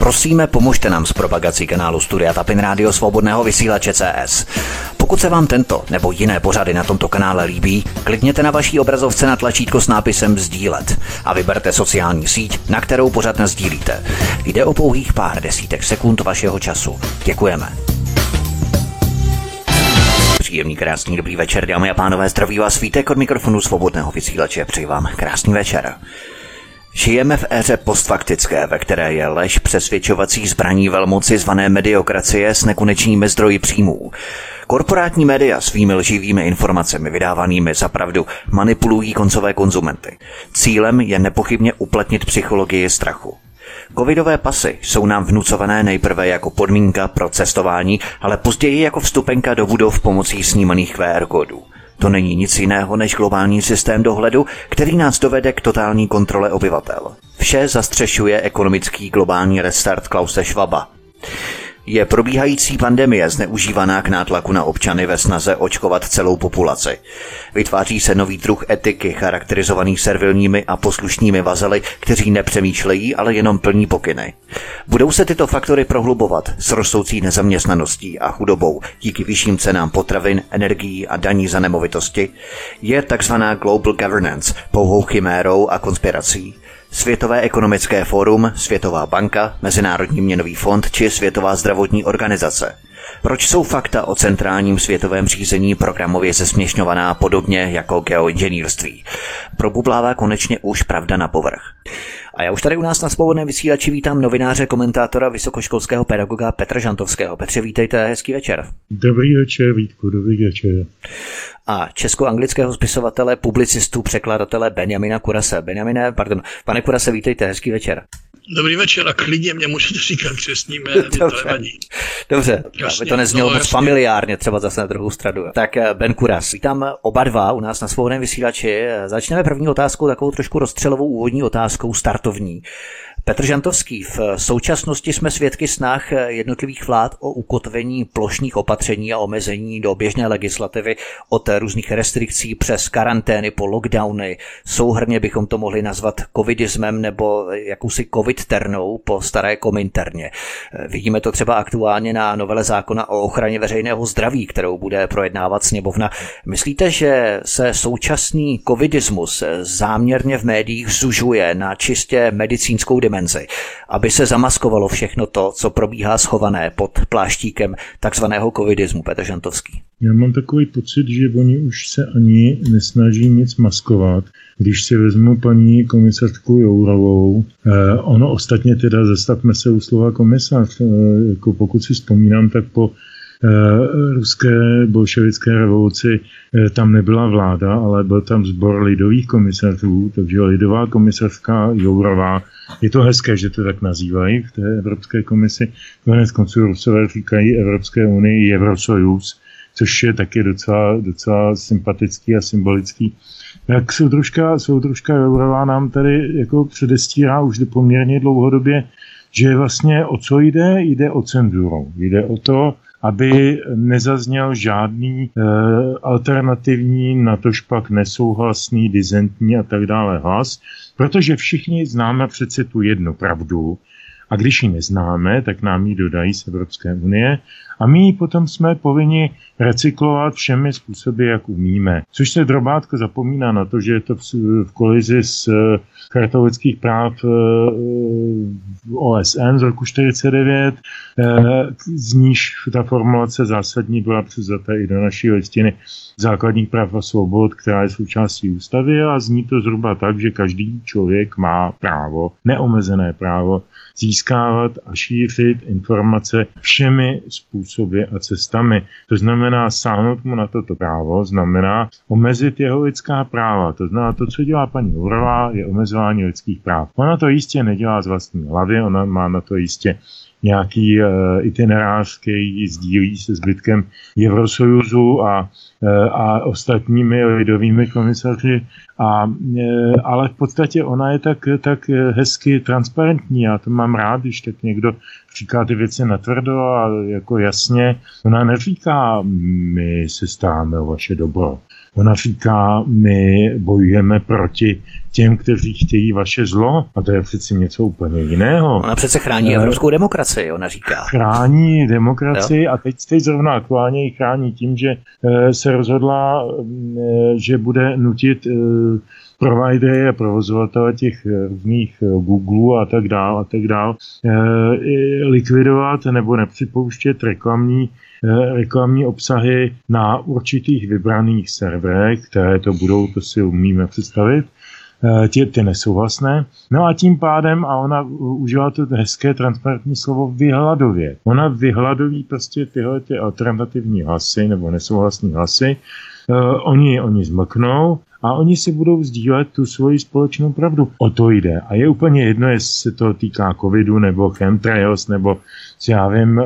Prosíme, pomožte nám s propagací kanálu Studia Tapin Rádio Svobodného vysílače CS. Pokud se vám tento nebo jiné pořady na tomto kanále líbí, klikněte na vaší obrazovce na tlačítko s nápisem Sdílet a vyberte sociální síť, na kterou pořad sdílíte. Jde o pouhých pár desítek sekund vašeho času. Děkujeme. Příjemný, krásný, dobrý večer, dámy a pánové, zdraví vás svítek od mikrofonu svobodného vysílače. Přeji vám krásný večer. Žijeme v éře postfaktické, ve které je lež přesvědčovací zbraní velmoci zvané mediokracie s nekonečnými zdroji příjmů. Korporátní média svými lživými informacemi vydávanými za pravdu manipulují koncové konzumenty. Cílem je nepochybně uplatnit psychologii strachu. Covidové pasy jsou nám vnucované nejprve jako podmínka pro cestování, ale později jako vstupenka do budov pomocí snímaných QR kódů. To není nic jiného než globální systém dohledu, který nás dovede k totální kontrole obyvatel. Vše zastřešuje ekonomický globální restart Klause Schwaba. Je probíhající pandemie zneužívaná k nátlaku na občany ve snaze očkovat celou populaci. Vytváří se nový druh etiky, charakterizovaný servilními a poslušnými vazely, kteří nepřemýšlejí, ale jenom plní pokyny. Budou se tyto faktory prohlubovat s rostoucí nezaměstnaností a chudobou díky vyšším cenám potravin, energií a daní za nemovitosti? Je takzvaná global governance pouhou chimérou a konspirací? Světové ekonomické fórum, Světová banka, Mezinárodní měnový fond či Světová zdravotní organizace. Proč jsou fakta o centrálním světovém řízení programově zesměšňovaná podobně jako geoinženýrství? Probublává konečně už pravda na povrch. A já už tady u nás na svobodném vysílači vítám novináře, komentátora, vysokoškolského pedagoga Petra Žantovského. Petře, vítejte, hezký večer. Dobrý večer, Vítku, dobrý večer. A česko-anglického spisovatele, publicistu, překladatele Benjamina Kurase. Benjamine, pardon, pane Kurase, vítejte, hezký večer. Dobrý večer a klidně mě můžete říkat křesní jméno, Dobře, to Dobře, jasně, aby to neznělo no, moc jasně. familiárně, třeba zase na druhou stranu. Tak eh, Ben Kuras, vítám oba dva u nás na svobodném vysílači. Začneme první otázkou, takovou trošku rozstřelovou úvodní otázkou, startovní. Petr Žantovský, v současnosti jsme svědky snah jednotlivých vlád o ukotvení plošných opatření a omezení do běžné legislativy od různých restrikcí přes karantény po lockdowny. Souhrně bychom to mohli nazvat covidismem nebo jakousi covid ternou po staré kominterně. Vidíme to třeba aktuálně na novele zákona o ochraně veřejného zdraví, kterou bude projednávat sněmovna. Myslíte, že se současný covidismus záměrně v médiích zužuje na čistě medicínskou dimenzi? Dimenzi, aby se zamaskovalo všechno to, co probíhá schované pod pláštíkem takzvaného covidismu, Petr Žantovský. Já mám takový pocit, že oni už se ani nesnaží nic maskovat. Když si vezmu paní komisařku Jourovou, eh, ono ostatně teda zastavme se u slova komisař, eh, jako pokud si vzpomínám, tak po ruské bolševické revoluci eh, tam nebyla vláda, ale byl tam sbor lidových komisařů, takže lidová komisařka Jourová, je to hezké, že to tak nazývají v té Evropské komisi. Konec konců Rusové říkají Evropské unii Eurosojus, což je taky docela, docela sympatický a symbolický. Tak soudružka, soudružka Jourová nám tady jako předestírá už poměrně dlouhodobě, že vlastně o co jde? Jde o cenzuru. Jde o to, aby nezazněl žádný e, alternativní, natož pak nesouhlasný, dizentní a tak dále hlas, protože všichni známe přece tu jednu pravdu, a když ji neznáme, tak nám ji dodají z Evropské unie a my ji potom jsme povinni recyklovat všemi způsoby, jak umíme. Což se drobátko zapomíná na to, že je to v, v kolizi s eh, chartou lidských práv eh, OSN z roku 49, eh, z níž ta formulace zásadní byla přizata i do naší listiny základních práv a svobod, která je součástí ústavy a zní to zhruba tak, že každý člověk má právo, neomezené právo, získávat a šířit informace všemi způsoby a cestami. To znamená, sáhnout mu na toto právo, znamená omezit jeho lidská práva. To znamená, to, co dělá paní Jourová, je omezování lidských práv. Ona to jistě nedělá z vlastní hlavy, ona má na to jistě nějaký uh, itinerář, který sdílí se zbytkem Eurosojuzu a, uh, a ostatními lidovými komisaři, a, uh, ale v podstatě ona je tak, tak hezky transparentní. Já to mám rád, když tak někdo říká ty věci natvrdo a jako jasně. Ona neříká, my se staráme o vaše dobro Ona říká, my bojujeme proti těm, kteří chtějí vaše zlo. A to je přeci něco úplně jiného. Ona přece chrání uh, evropskou demokracii, ona říká. Chrání demokracii jo? a teď, teď zrovna aktuálně ji chrání tím, že uh, se rozhodla, uh, že bude nutit providery a provozovatele těch různých Google a tak dál a tak dál likvidovat nebo nepřipouštět reklamní reklamní obsahy na určitých vybraných serverech, které to budou, to si umíme představit, Eh, ty, ty nesouhlasné. No a tím pádem, a ona užila to hezké transparentní slovo vyhladově. Ona vyhladoví prostě tyhle ty alternativní hlasy nebo nesouhlasní hlasy, uh, oni, oni zmlknou a oni si budou sdílet tu svoji společnou pravdu. O to jde. A je úplně jedno, jestli se to týká covidu, nebo chemtrails, nebo já vím, uh,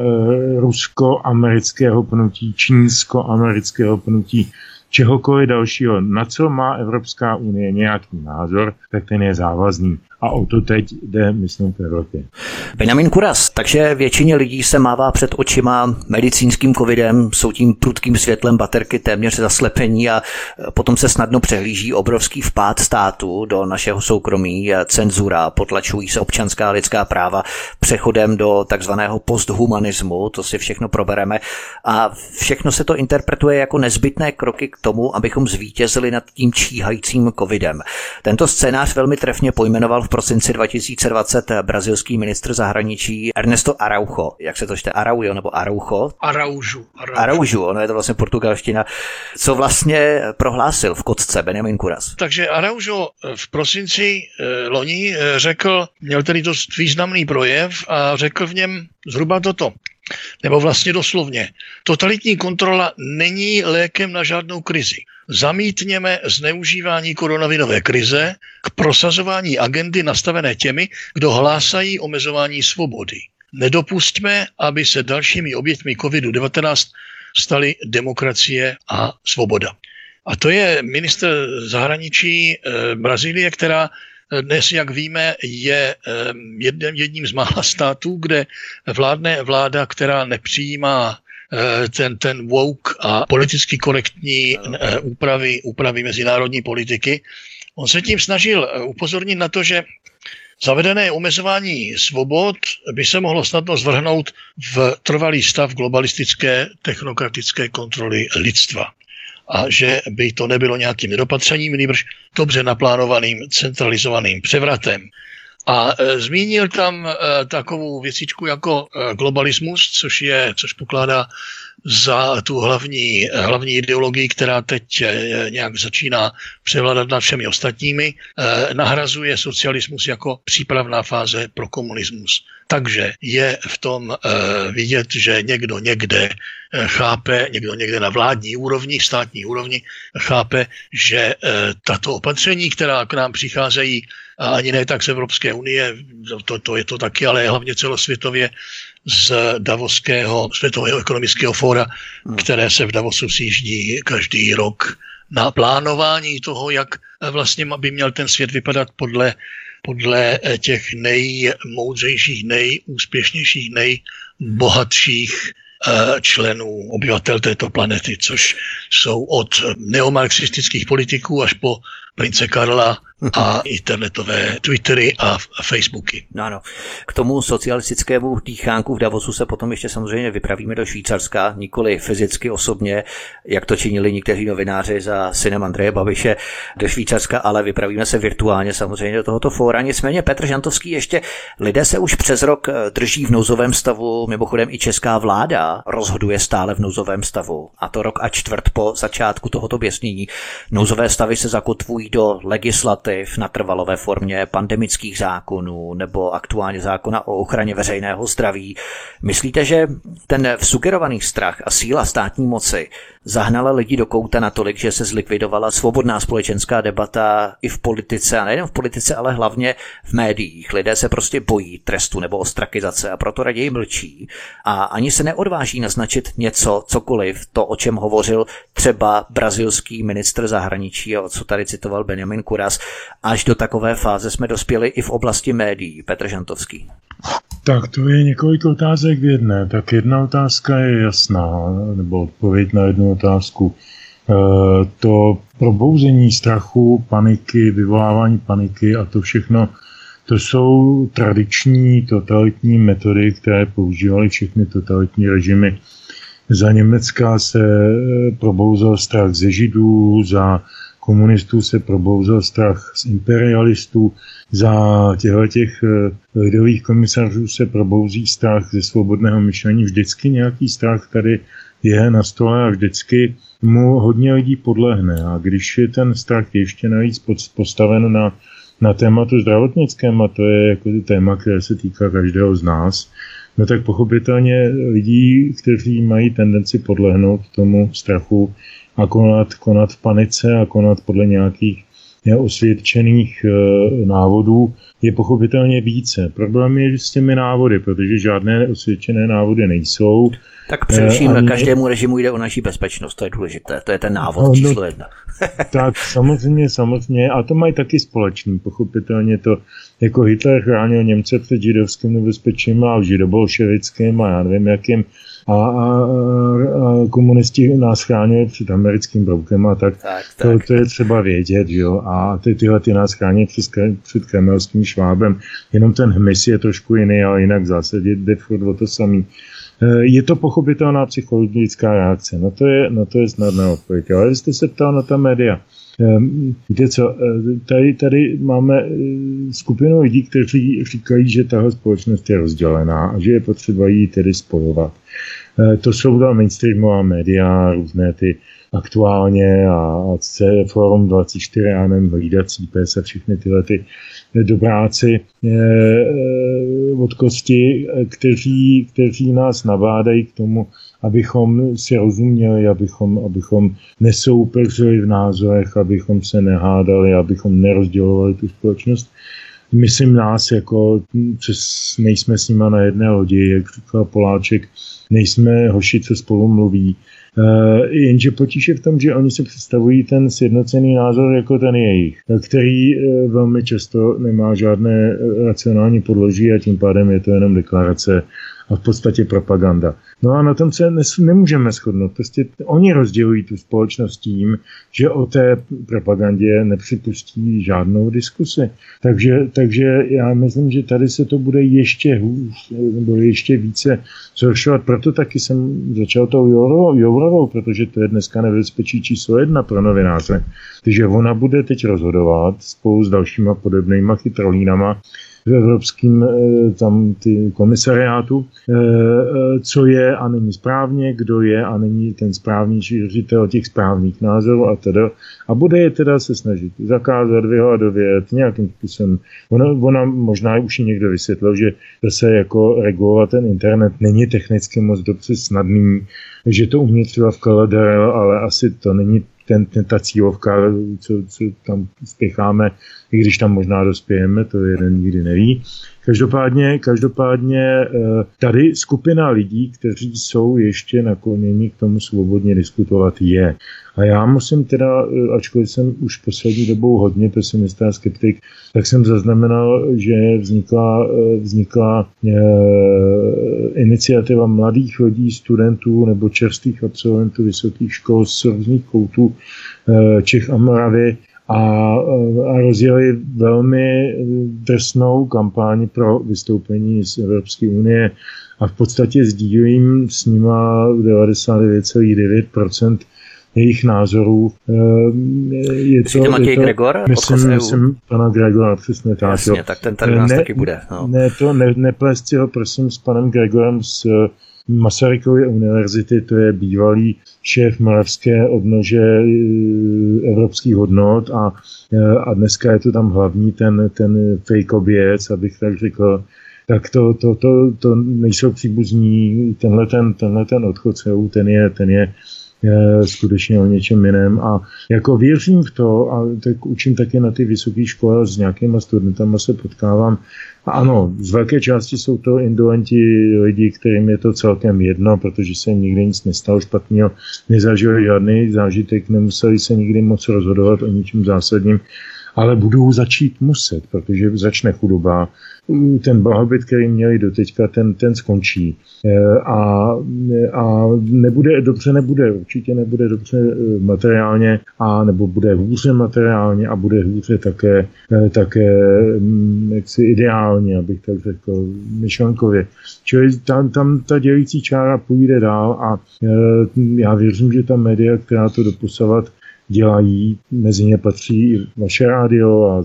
rusko-amerického pnutí, čínsko-amerického pnutí čehokoliv dalšího, na co má Evropská unie nějaký názor, tak ten je závazný. A o to teď jde, myslím, v Evropě. Benjamin Kuras, takže většině lidí se mává před očima medicínským covidem, jsou tím prudkým světlem baterky téměř zaslepení a potom se snadno přehlíží obrovský vpád státu do našeho soukromí, cenzura, potlačují se občanská lidská práva přechodem do takzvaného posthumanismu, to si všechno probereme a všechno se to interpretuje jako nezbytné kroky k tomu, abychom zvítězili nad tím číhajícím covidem. Tento scénář velmi trefně pojmenoval v prosinci 2020 brazilský ministr zahraničí Ernesto Araujo. Jak se to čte? Araujo nebo Araujo? Araujo. Araujo. Araujo, ono je to vlastně portugalština. Co vlastně prohlásil v kotce Benjamin Kuras? Takže Araujo v prosinci eh, loni eh, řekl, měl tedy dost významný projev a řekl v něm zhruba toto. Nebo vlastně doslovně. Totalitní kontrola není lékem na žádnou krizi. Zamítněme zneužívání koronavirové krize k prosazování agendy nastavené těmi, kdo hlásají omezování svobody. Nedopustme, aby se dalšími oběťmi COVID-19 staly demokracie a svoboda. A to je minister zahraničí eh, Brazílie, která dnes, jak víme, je jedním z mála států, kde vládne vláda, která nepřijímá eh, ten, ten woke a politicky korektní eh, úpravy, úpravy mezinárodní politiky. On se tím snažil eh, upozornit na to, že Zavedené omezování svobod by se mohlo snadno zvrhnout v trvalý stav globalistické technokratické kontroly lidstva a že by to nebylo nějakým nedopatřením, nýbrž dobře naplánovaným centralizovaným převratem. A e, zmínil tam e, takovou věcičku jako e, globalismus, což je, což pokládá za tu hlavní, hlavní ideologii, která teď e, nějak začíná převládat nad všemi ostatními, e, nahrazuje socialismus jako přípravná fáze pro komunismus. Takže je v tom e, vidět, že někdo někde chápe, někdo někde na vládní úrovni, státní úrovni, chápe, že tato opatření, která k nám přicházejí, a ani ne tak z Evropské unie, to, to je to taky, ale hlavně celosvětově z Davoského světového ekonomického fóra, hmm. které se v Davosu sjíždí každý rok na plánování toho, jak vlastně by měl ten svět vypadat podle, podle těch nejmoudřejších, nejúspěšnějších, nejbohatších eh, členů obyvatel této planety, což jsou od neomarxistických politiků až po prince Karla a internetové Twittery a Facebooky. No ano. K tomu socialistickému dýchánku v Davosu se potom ještě samozřejmě vypravíme do Švýcarska, nikoli fyzicky osobně, jak to činili někteří novináři za synem Andreje Babiše do Švýcarska, ale vypravíme se virtuálně samozřejmě do tohoto fóra. Nicméně Petr Žantovský ještě, lidé se už přes rok eh, drží v nouzovém stavu, mimochodem i česká vláda rozhoduje stále v nouzovém stavu. A to rok a čtvrt po začátku tohoto běsnění. Nouzové stavy se zakotvují do legislativy legislativ na trvalové formě pandemických zákonů nebo aktuálně zákona o ochraně veřejného zdraví. Myslíte, že ten vsugerovaný strach a síla státní moci zahnala lidi do kouta natolik, že se zlikvidovala svobodná společenská debata i v politice, a nejen v politice, ale hlavně v médiích. Lidé se prostě bojí trestu nebo ostrakizace a proto raději mlčí a ani se neodváží naznačit něco, cokoliv, to, o čem hovořil třeba brazilský ministr zahraničí a co tady citoval Benjamin Kuras. Až do takové fáze jsme dospěli i v oblasti médií. Petr Žantovský. Tak to je několik otázek v jedné. Tak jedna otázka je jasná, nebo odpověď na jednu otázku. to probouzení strachu, paniky, vyvolávání paniky a to všechno, to jsou tradiční totalitní metody, které používaly všechny totalitní režimy. Za Německa se probouzel strach ze židů, za komunistů se probouzel strach z imperialistů, za těchto těch eh, lidových komisařů se probouzí strach ze svobodného myšlení. Vždycky nějaký strach tady je na stole a vždycky mu hodně lidí podlehne. A když je ten strach ještě navíc postaven na, na tématu zdravotnickém, a to je jako téma, které se týká každého z nás, no tak pochopitelně lidí, kteří mají tendenci podlehnout tomu strachu a konat, konat v panice a konat podle nějakých neosvědčených e, návodů je pochopitelně více. Problém je s těmi návody, protože žádné osvědčené návody nejsou. Tak především e, každému režimu jde o naší bezpečnost, to je důležité, to je ten návod no, číslo jedna. tak samozřejmě, samozřejmě, a to mají taky společný, pochopitelně to, jako Hitler chránil Němce před židovským nebezpečím a židobolševickým a já nevím jakým, a, a, a komunisti nás chránili před americkým broukem a tak, tak, tak. To, to je třeba vědět, jo, a ty, tyhle ty nás chrání před, před kremelským švábem, jenom ten hmyz je trošku jiný, ale jinak v zásadě jde furt o to samý. E, je to pochopitelná psychologická reakce, na to je, na to je snadná odpověď. Ale vy jste se ptal na ta média. Ehm, víte co, e, tady, tady máme e, skupinu lidí, kteří říkají, že tahle společnost je rozdělená a že je potřeba ji tedy spojovat. To jsou ta mainstreamová média, různé ty aktuálně a C, Forum 24, já nevím, Hlídací pes a všechny tyhle ty dobráci od kosti, kteří, kteří nás nabádají k tomu, abychom si rozuměli, abychom, abychom nesoupeřili v názorech, abychom se nehádali, abychom nerozdělovali tu společnost. Myslím nás, jako přes, nejsme s nima na jedné lodi, jak říkal Poláček, nejsme hoši, co spolu mluví. Uh, jenže potíže v tom, že oni si představují ten sjednocený názor jako ten jejich, který uh, velmi často nemá žádné racionální podloží a tím pádem je to jenom deklarace a v podstatě propaganda. No a na tom se nemůžeme shodnout. Prostě oni rozdělují tu společnost tím, že o té propagandě nepřipustí žádnou diskusi. Takže, takže já myslím, že tady se to bude ještě hůř, nebo ještě více zhoršovat. Proto taky jsem začal tou Jourovou, protože to je dneska nebezpečí číslo jedna pro novináře. Takže ona bude teď rozhodovat spolu s dalšíma podobnýma chytrolínama, v evropským eh, tam ty komisariátu, eh, eh, co je a není správně, kdo je a není ten správný šířitel těch správných názorů a teda. A bude je teda se snažit zakázat, vyhladovět nějakým způsobem. Ona, ona možná už někdo vysvětlil, že se jako regulovat ten internet není technicky moc dobře snadný, že to umí třeba v KLDR, ale asi to není ten, ten, ta cílovka, co, co tam spěcháme, i když tam možná dospějeme, to jeden nikdy neví. Každopádně, každopádně eh, tady skupina lidí, kteří jsou ještě nakloněni k tomu svobodně diskutovat, je. A já musím teda, eh, ačkoliv jsem už poslední dobou hodně pesimista a skeptik, tak jsem zaznamenal, že vznikla, eh, vznikla e, iniciativa mladých lidí, studentů nebo čerstvých absolventů vysokých škol z různých koutů e, Čech a Moravy, a, a rozjeli velmi drsnou kampaň pro vystoupení z Evropské unie a v podstatě sdílím s nima 99,9% jejich názorů. Ehm, je to, Matěj je to, Gregor? Myslím, myslím pana Gregora, přesně tak. Jasně, jo. tak ten tady nás ne, taky bude. No. Ne, to ne, neplést si ho prosím s panem Gregorem z Masarykovy univerzity, to je bývalý šéf Moravské odnože e, evropských hodnot a, e, a dneska je to tam hlavní ten, ten fejkobiec, abych tak řekl, tak to, to, to, to nejsou příbuzní, tenhle ten, tenhle ten odchod ten je, ten je je skutečně o něčem jiném. A jako věřím v to a tak učím taky na ty vysoké škole s nějakýma studentama se potkávám. A ano, z velké části jsou to indolenti lidi, kterým je to celkem jedno, protože se nikdy nic nestalo špatného, nezažili žádný zážitek, nemuseli se nikdy moc rozhodovat o ničem zásadním ale budou začít muset, protože začne chudoba, ten blahobyt, který měli doteďka, ten, ten skončí. E, a, a nebude, dobře nebude, určitě nebude dobře e, materiálně, a nebo bude hůře materiálně a bude hůře také, e, také mm, jaksi ideálně, abych tak řekl, myšlenkově. Čili tam, tam ta dělící čára půjde dál a já věřím, že ta média, která to doposavat dělají. Mezi ně patří i vaše rádio a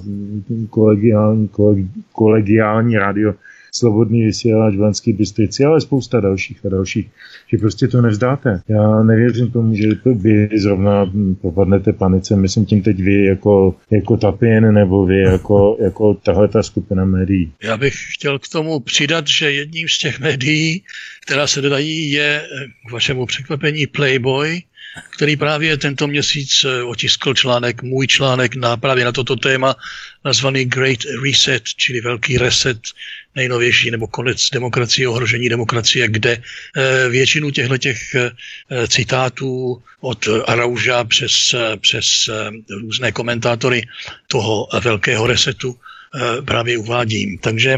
kolegiální, kolegi, kolegiální rádio Slobodný vysílač v Lenský Bystrici, ale spousta dalších a dalších, že prostě to nevzdáte. Já nevěřím tomu, že vy zrovna popadnete panice, myslím tím teď vy jako, jako Tapin nebo vy jako, jako tahle ta skupina médií. Já bych chtěl k tomu přidat, že jedním z těch médií, která se dodají, je k vašemu překvapení Playboy, který právě tento měsíc eh, otiskl článek, můj článek na právě na toto téma, nazvaný Great Reset, čili velký reset, nejnovější, nebo konec demokracie, ohrožení demokracie, kde eh, většinu těchto těch eh, citátů od Arauža přes, přes různé komentátory toho velkého resetu právě uvádím. Takže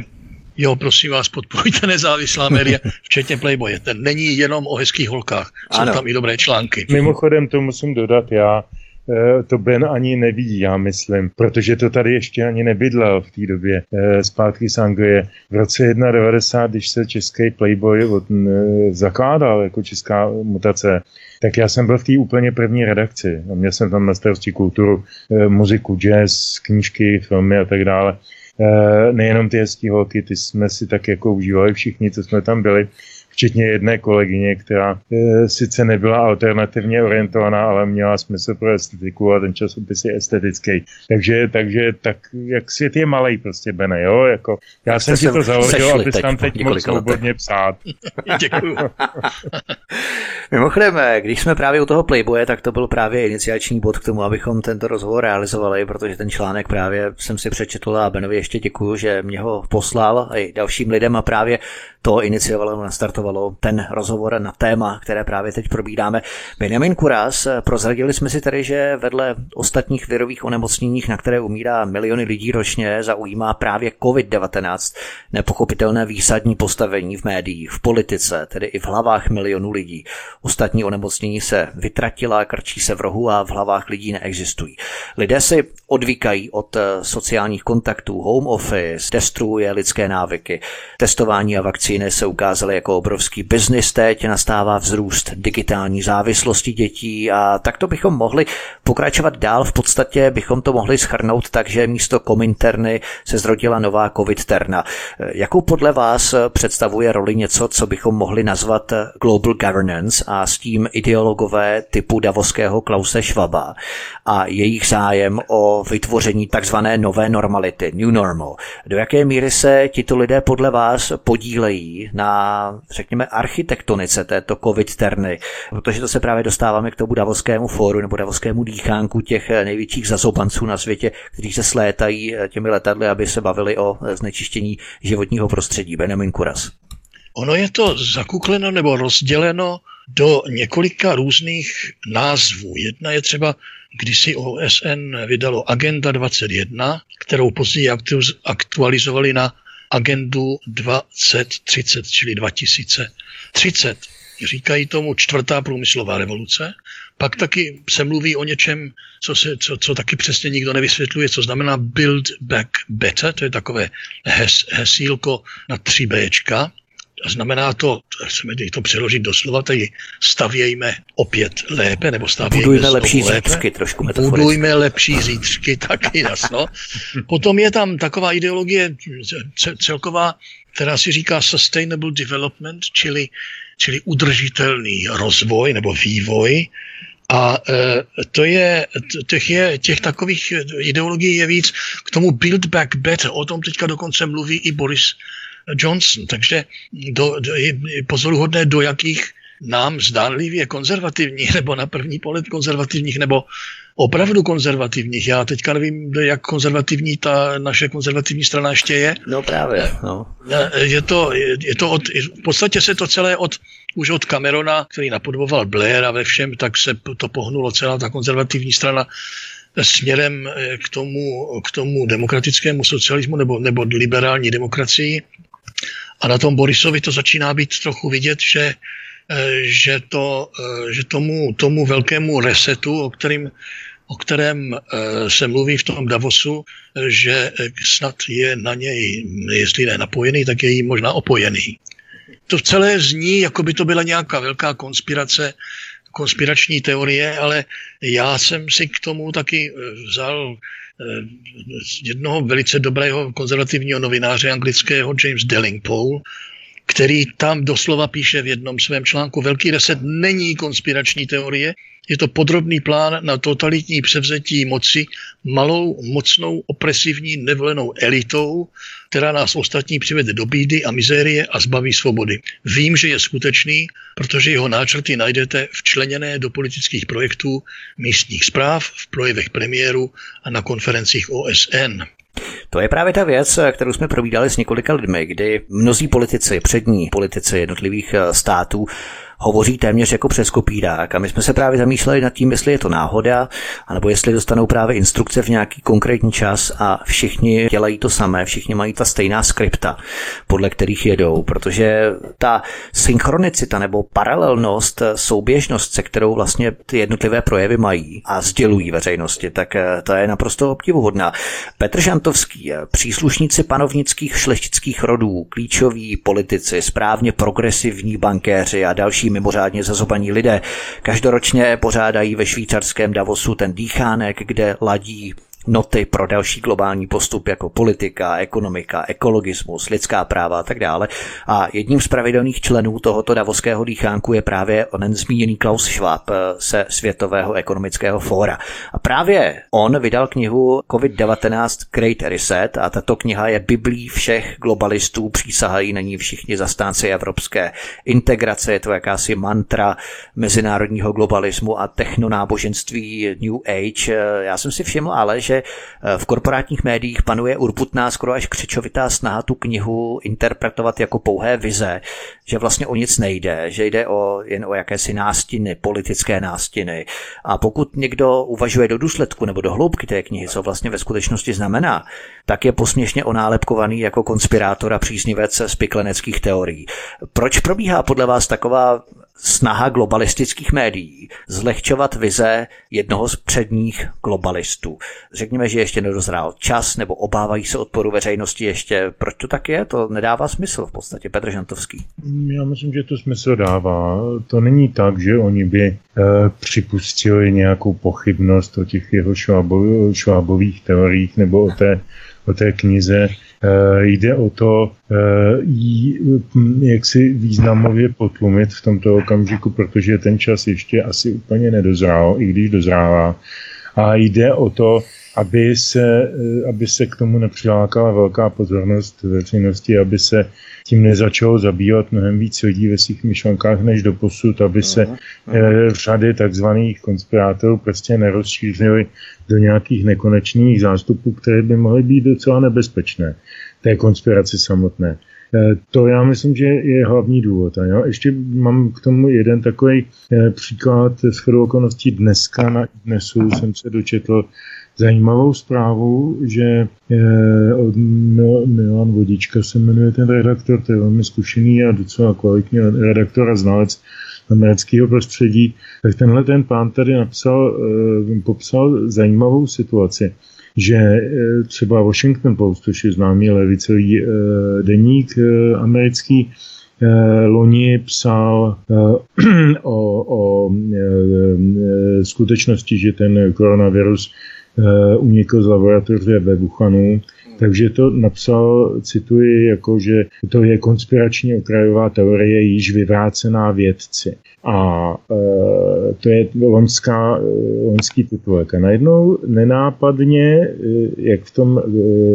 Jo, prosím vás, podporujte nezávislá média, včetně Playboye. Ten není jenom o hezkých holkách, jsou ano. tam i dobré články. Mimochodem, to musím dodat já, eh, to Ben ani neví, já myslím, protože to tady ještě ani nebydlel v té době eh, zpátky z Anglie. V roce 91, když se český Playboy od, eh, zakládal jako česká mutace, tak já jsem byl v té úplně první redakci. Měl jsem tam na starosti kulturu, muziku, jazz, knížky, filmy a tak dále. Eh, nejenom ty hezký holky, ty jsme si tak jako užívali všichni, co jsme tam byli, včetně jedné kolegyně, která e, sice nebyla alternativně orientovaná, ale měla smysl pro estetiku a ten časopis je estetický. Takže, takže tak, jak svět je malý prostě, Bene, jo, jako, já jsem si to založil, abys tam teď mohl svobodně psát. Děkuju. Mimochodem, když jsme právě u toho Playboye, tak to byl právě iniciační bod k tomu, abychom tento rozhovor realizovali, protože ten článek právě jsem si přečetl a Benovi ještě děkuju, že mě ho poslal i dalším lidem a právě to iniciovalo, nastartovalo ten rozhovor na téma, které právě teď probíráme. Benjamin Kuras, prozradili jsme si tedy, že vedle ostatních virových onemocněních, na které umírá miliony lidí ročně, zaujímá právě COVID-19 nepochopitelné výsadní postavení v médiích, v politice, tedy i v hlavách milionů lidí. Ostatní onemocnění se vytratila, krčí se v rohu a v hlavách lidí neexistují. Lidé si odvíkají od sociálních kontaktů, home office, destruuje lidské návyky, testování a vakcíny se ukázaly jako obrovský biznis, teď nastává vzrůst digitální závislosti dětí a takto bychom mohli pokračovat dál. V podstatě bychom to mohli schrnout tak, že místo Kominterny se zrodila nová covid terna. Jakou podle vás představuje roli něco, co bychom mohli nazvat global governance a s tím ideologové typu davoského Klause Schwaba a jejich zájem o vytvoření takzvané nové normality, new normal. Do jaké míry se tito lidé podle vás podílejí na, řekněme, architektonice této covid terny, protože to se právě dostáváme k tomu davoskému fóru nebo davoskému dýchánku těch největších zazobanců na světě, kteří se slétají těmi letadly, aby se bavili o znečištění životního prostředí. Benjamin Kuras. Ono je to zakukleno nebo rozděleno do několika různých názvů. Jedna je třeba, když si OSN vydalo Agenda 21, kterou později aktualizovali na agendu 2030, čili 2030. Říkají tomu čtvrtá průmyslová revoluce. Pak taky se mluví o něčem, co, se, co, co taky přesně nikdo nevysvětluje, co znamená Build Back Better, to je takové hes, hesílko na 3 Bčka. Znamená to, chceme to přeložit do slova, tady stavějme opět lépe, nebo stavějme Budujme lepší lépe. zítřky, trošku metaforicky. Budujme lepší zítřky, taky jasno. Potom je tam taková ideologie celková, která si říká sustainable development, čili, čili udržitelný rozvoj nebo vývoj. A e, to je, těch, je, těch takových ideologií je víc. K tomu Build Back Better, o tom teďka dokonce mluví i Boris Johnson. Takže do, do, je pozoruhodné, do jakých nám zdánlivě konzervativních, nebo na první pohled konzervativních, nebo opravdu konzervativních. Já teďka nevím, jak konzervativní ta naše konzervativní strana ještě je. No právě. No. Je to, je, je to od, v podstatě se to celé od, už od Camerona, který napodoboval Blair a ve všem, tak se to pohnulo celá ta konzervativní strana směrem k tomu, k tomu demokratickému socialismu nebo, nebo liberální demokracii. A na tom Borisovi to začíná být trochu vidět, že, že, to, že tomu, tomu velkému resetu, o kterým o kterém se mluví v tom Davosu, že snad je na něj, jestli ne napojený, tak je jí možná opojený. To celé zní, jako by to byla nějaká velká konspirace konspirační teorie, ale já jsem si k tomu taky eh, vzal eh, jednoho velice dobrého konzervativního novináře anglického, James Dellingpole, který tam doslova píše v jednom svém článku, Velký reset není konspirační teorie, je to podrobný plán na totalitní převzetí moci malou, mocnou, opresivní, nevolenou elitou, která nás ostatní přivede do bídy a mizérie a zbaví svobody. Vím, že je skutečný, protože jeho náčrty najdete včleněné do politických projektů místních zpráv, v projevech premiéru a na konferencích OSN. To je právě ta věc, kterou jsme probídali s několika lidmi, kdy mnozí politici, přední politici jednotlivých eh, států hovoří téměř jako přes kopírák. A my jsme se právě zamýšleli nad tím, jestli je to náhoda, anebo jestli dostanou právě instrukce v nějaký konkrétní čas a všichni dělají to samé, všichni mají ta stejná skripta, podle kterých jedou, protože ta synchronicita nebo paralelnost, souběžnost, se kterou vlastně ty jednotlivé projevy mají a sdělují veřejnosti, tak eh, to je naprosto obdivuhodná. Petr Žantovský, eh, příslušníci panovnických šlechtických rodů, klíčoví politici, správně progresivní bankéři a další mimořádně zazobaní lidé. Každoročně pořádají ve švýcarském Davosu ten dýchánek, kde ladí noty pro další globální postup jako politika, ekonomika, ekologismus, lidská práva a tak dále. A jedním z pravidelných členů tohoto davoského dýchánku je právě onen zmíněný Klaus Schwab eh, se Světového ekonomického fóra. A právě on vydal knihu COVID-19 Great Reset a tato kniha je biblí všech globalistů, přísahají na ní všichni zastánci evropské integrace, je to jakási mantra mezinárodního globalismu a technonáboženství New Age. Eh, já jsem si všiml ale, že že eh, v korporátních médiích panuje urputná, skoro až křičovitá snaha tu knihu interpretovat jako pouhé vize, že vlastně o nic nejde, že jde o, jen o jakési nástiny, politické nástiny. A pokud někdo uvažuje do důsledku nebo do hloubky té knihy, co vlastně ve skutečnosti znamená, tak je posměšně onálepkovaný jako konspirátor a příznivec spikleneckých teorií. Proč probíhá podle vás taková snaha globalistických médií zlehčovat vize jednoho z předních globalistů. Řekněme, že ještě nedozrál čas nebo obávají se odporu veřejnosti ještě. Proč to tak je? To nedává smysl v podstatě, Petr Žantovský. Já myslím, že to smysl dává. To není tak, že oni by e, připustili nějakou pochybnost o těch jeho švábo, švábových teoriích nebo o té, o té knize Eh, jde o to, eh, jak si významově potlumit v tomto okamžiku, protože ten čas ještě asi úplně nedozrál, i když dozrává. A jde o to, aby se, eh, aby se k tomu nepřilákala velká pozornost veřejnosti, aby se tím nezačalo zabývat mnohem víc lidí ve svých myšlenkách než do posud, aby se řady takzvaných konspirátorů prostě nerozšířily do nějakých nekonečných zástupů, které by mohly být docela nebezpečné té konspiraci samotné. E, to já myslím, že je hlavní důvod. A jo? Ještě mám k tomu jeden takový e, příklad z okolností dneska na dnesu jsem se dočetl zajímavou zprávu, že e, od Milan Vodička se jmenuje ten redaktor, to je velmi zkušený a docela kvalitní redaktor a znalec amerického prostředí, tak tenhle ten pán tady napsal, popsal zajímavou situaci že eh, třeba Washington Post, což je známý levicový eh, deník eh, americký, loni psal o, o skutečnosti, že ten koronavirus unikl z laboratoře ve Wuhanu takže to napsal, cituji, jako, že to je konspirační okrajová teorie již vyvrácená vědci. A e, to je loňská, e, loňský titulek. A najednou nenápadně, e, jak v tom e,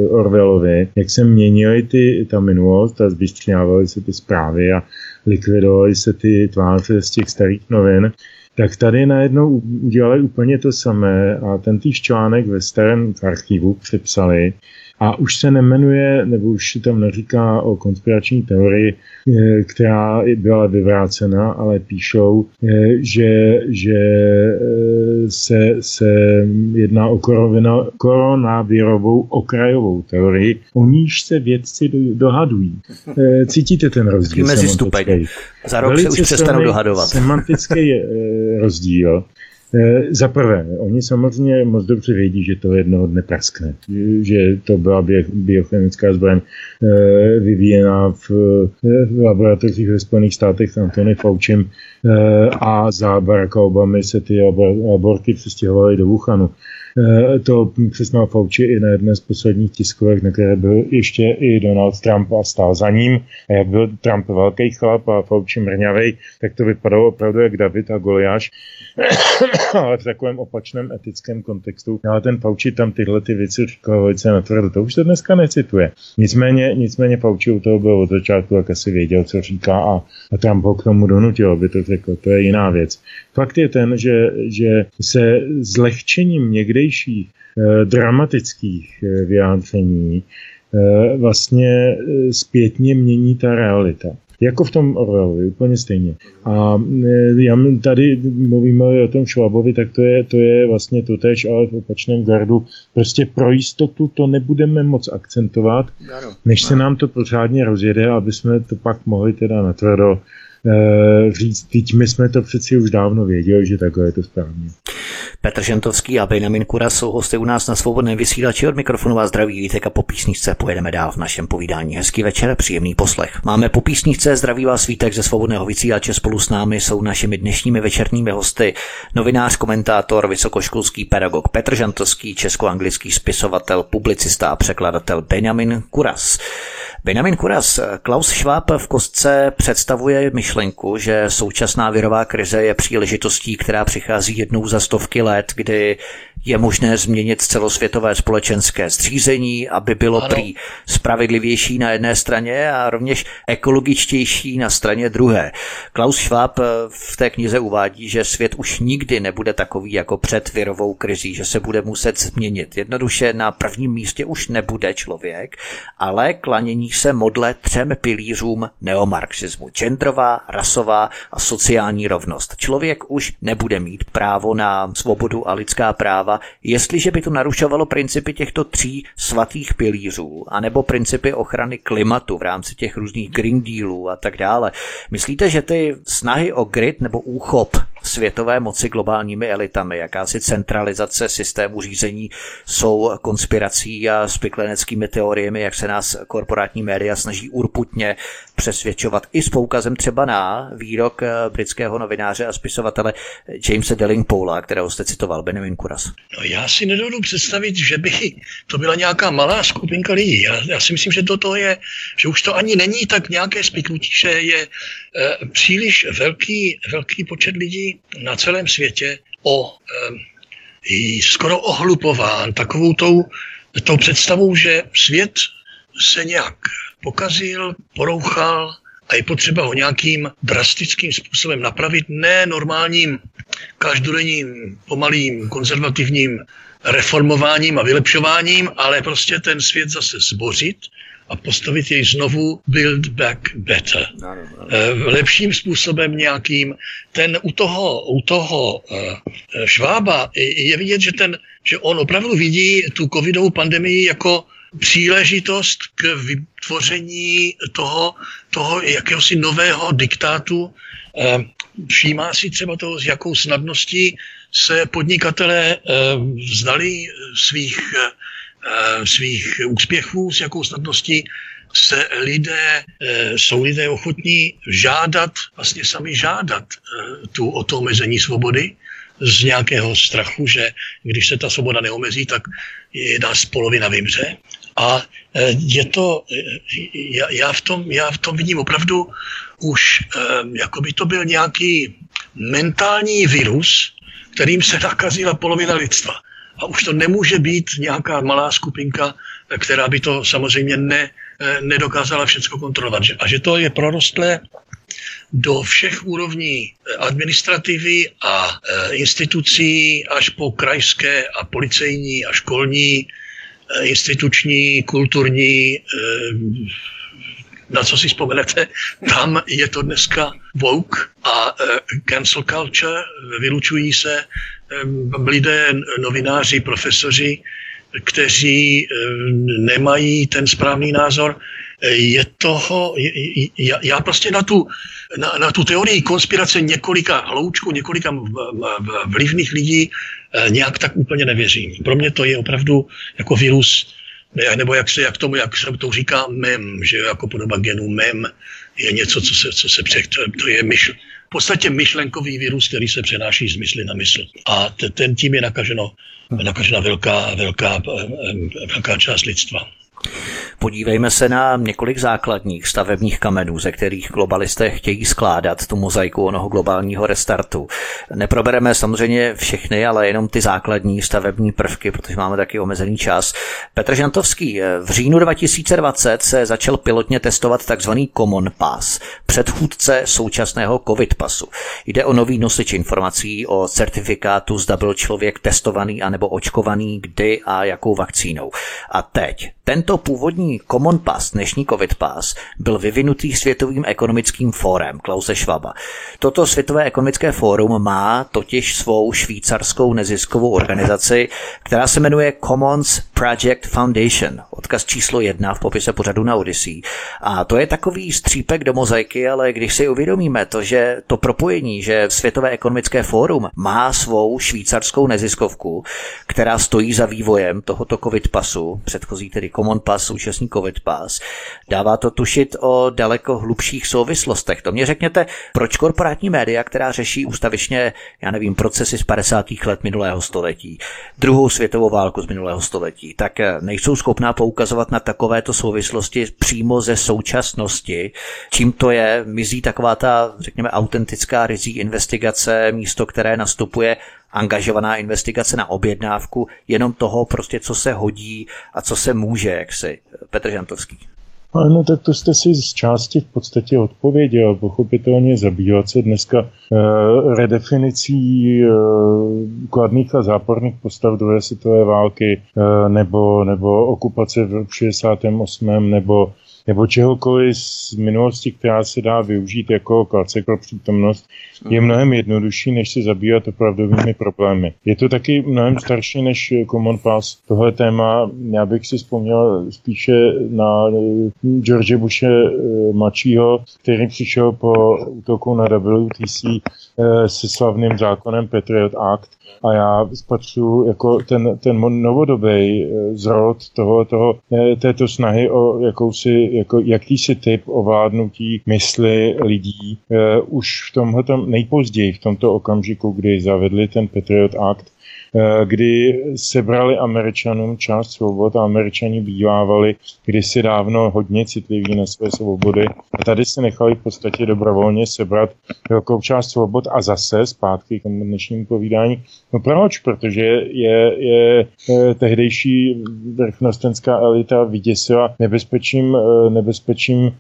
Orwellovi, jak se měnily ty, ta minulost a zbystřňávaly se ty zprávy a likvidovaly se ty tváře z těch starých novin, tak tady najednou udělali úplně to samé a ten týž článek ve starém archivu přepsali A už se nemenuje, nebo už se tam neříká o konspirační teorii, eh, která byla vyvrácena, ale píšou, eh, že, že se, se jedná o koronavirovou okrajovou teorii, o níž se vědci dohadují. Cítíte ten rozdíl? Mezi stupeň. Za rok Velice se už přestanou dohadovat. Semantický rozdíl. Eh, za prvé, oni samozřejmě moc dobře vědí, že to jednoho dne praskne, že to byla biochemická zbraň eh, vyvíjená v, eh, v laboratořích ve Spojených státech Antony Faučem a za Baracka Obamy se ty aborty přestěhovaly do Wuhanu. To přiznal Fauci i na jedné z posledních tiskovek, na které byl ještě i Donald Trump a stál za ním. A jak byl Trump velký chlap a Fauci mrňavej, tak to vypadalo opravdu jak David a Goliáš. ale v takovém opačném etickém kontextu. Ale ten Fauci tam tyhle ty věci říkal velice natvrdo. To už se dneska necituje. Nicméně, nicméně Fauci u toho byl od začátku, jak asi věděl, co říká a, a Trump ho k tomu donutil, aby to řekl. To je jiná věc. Fakt je ten, že, že se zlehčením někdejších eh, dramatických eh, vyjádření eh, vlastně zpětně mění ta realita. Jako v tom Orwelovi, úplně stejně. A já tady mluvíme o tom Švabovi, tak to je, to je vlastně to tež, ale v opačném gardu. Prostě pro jistotu to nebudeme moc akcentovat, než se nám to pořádně rozjede, aby jsme to pak mohli teda natvrdo říct, teď my jsme to přeci už dávno věděli, že takhle je to správně. Petr Žentovský a Benjamin Kura jsou hosty u nás na svobodném vysílači od mikrofonu vás zdraví Vítek a po písničce pojedeme dál v našem povídání. Hezký večer, příjemný poslech. Máme po písničce zdraví vás Vítek ze svobodného vysílače spolu s námi jsou našimi dnešními večerními hosty novinář, komentátor, vysokoškolský pedagog Petr Žantovský, česko-anglický spisovatel, publicista a překladatel Benjamin Kuras. Benjamin Kuras, Klaus Schwab v kostce představuje myšlenku, že současná virová krize je příležitostí, která přichází jednou za stovky let, kdy je možné změnit celosvětové společenské zřízení, aby bylo ano. prý spravedlivější na jedné straně a rovněž ekologičtější na straně druhé. Klaus Schwab v té knize uvádí, že svět už nikdy nebude takový jako před virovou krizí, že se bude muset změnit. Jednoduše na prvním místě už nebude člověk, ale klanění se modle třem pilířům neomarxismu. Genderová, rasová a sociální rovnost. Člověk už nebude mít právo na svobodu a lidská práva, jestliže by to narušovalo principy těchto tří svatých pilířů, anebo principy ochrany klimatu v rámci těch různých Green Dealů a tak dále. Myslíte, že ty snahy o grid nebo úchop světové moci globálními elitami, jakási centralizace systému řízení jsou konspirací a spikleneckými teoriemi, jak se nás korporátní média snaží urputně přesvědčovat i s poukazem třeba na výrok eh, britského novináře a spisovatele Jamesa Dellingpola, kterého jste citoval, Benjamin Kuras. No já si nedovedu představit, že by to byla nějaká malá skupinka lidí. Já, já si myslím, že toto je, že už to ani není tak nějaké spiknutí, že je e, příliš velký, velký počet lidí na celém světě o e, skoro ohlupován takovou tou, tou představou, že svět se nějak pokazil, porouchal a je potřeba ho nějakým drastickým způsobem napravit, ne normálním, každodenním, pomalým, konzervativním reformováním a vylepšováním, ale prostě ten svět zase zbořit a postavit jej znovu build back better. Eh, lepším způsobem nějakým. Ten u toho, u toho uh, švába je vidět, že, ten, že on opravdu vidí tu covidovou pandemii jako příležitost k vytvoření toho, toho jakéhosi nového diktátu. Eh, všímá si třeba toho, s jakou snadností se podnikatelé vzdali svých Eh, svých úspěchů, s jakou snadností se lidé, eh, jsou lidé ochotní žádat, vlastně sami žádat eh, tu o to omezení svobody z nějakého strachu, že když se ta svoboda neomezí, tak je nás polovina vymře. A je to, já, já, v tom, já v tom vidím opravdu už, jako by to byl nějaký mentální virus, kterým se nakazila polovina lidstva. A už to nemůže být nějaká malá skupinka, která by to samozřejmě ne, eh, nedokázala všechno kontrolovat. A že to je prorostlé do všech úrovní administrativy a eh, institucí, až po krajské a policejní a školní instituční, kulturní, na co si vzpomenete, tam je to dneska woke a cancel culture, vylučují se lidé, novináři, profesoři, kteří nemají ten správný názor. Je toho, já, já prostě na tu, na, na tu teorii konspirace několika hloučků, několika vlivných lidí nějak tak úplně nevěřím. Pro mě to je opravdu jako virus, nebo jak se, jak tomu, jak se to říká, mem, že jako podoba genu mem je něco, co se, co se pře, to, to je myšl, v podstatě myšlenkový virus, který se přenáší z mysli na mysl. A ten tím je nakaženo, nakažena velká, velká, eh, velká část lidstva. Podívejme se na několik základních stavebních kamenů, ze kterých globalisté chtějí skládat tu mozaiku onoho globálního restartu. Neprobereme samozřejmě všechny, ale jenom ty základní stavební prvky, protože máme taky omezený čas. Petr Žantovský, v říjnu 2020 se začal pilotně testovat tzv. Common Pass, předchůdce současného COVID pasu. Jde o nový nosič informací o certifikátu, zda byl člověk testovaný anebo očkovaný, kdy a jakou vakcínou. A teď tento původní Common Pass, dnešní COVID Pass, byl vyvinutý Světovým ekonomickým fórem Klause Schwaba. Toto Světové ekonomické fórum má totiž svou švýcarskou neziskovou organizaci, která se jmenuje Commons Project Foundation, odkaz číslo jedna v popise pořadu na Odyssey. A to je takový střípek do mozaiky, ale když si uvědomíme to, že to propojení, že Světové ekonomické fórum má svou švýcarskou neziskovku, která stojí za vývojem tohoto COVID pasu, předchozí tedy Common Pass, současný COVID Pass, dává to tušit o daleko hlubších souvislostech. To mě řekněte, proč korporátní média, která řeší ústavičně, já nevím, procesy z 50. let minulého století, druhou světovou válku z minulého století, tak nejsou schopná poukazovat na takovéto souvislosti přímo ze současnosti. Čím to je, mizí taková ta, řekněme, autentická rizí investigace, místo, které nastupuje angažovaná investigace na objednávku, jenom toho prostě, co se hodí a co se může, jak si Petr Žantovský. Ano, tak to jste si z části v podstatě odpověděl. Pochopitelně zabývat se dneska uh, redefinicí uh, kladných a záporných postav druhé světové války uh, nebo, nebo okupace v 68. nebo nebo čehokoliv z minulosti, která se dá využít jako kalce pro přítomnost, je mnohem jednodušší, než se zabývat opravdovými problémy. Je to taky mnohem starší než Common Pass. Tohle téma, já bych si vzpomněl spíše na George Bushe eh, mladšího, který přišel po útoku na WTC eh, se slavným zákonem Patriot Act, a já spatřuji jako ten, ten novodobý eh, zrod toho, toho, této snahy o jakousi, jako, jakýsi typ ovládnutí mysli lidí už v tomhle nejpozději v tomto okamžiku, kdy zavedli ten Patriot Act, Eh, kdy sebrali američanům část svobod a američani bývávali kdysi dávno hodně citliví na své svobody a tady se nechali v podstatě dobrovolně sebrat velkou část svobod a zase zpátky k dnešnímu povídání. No proč? Protože je, je eh, tehdejší vrchnostenská elita vyděsila nebezpečím, eh, nebezpečím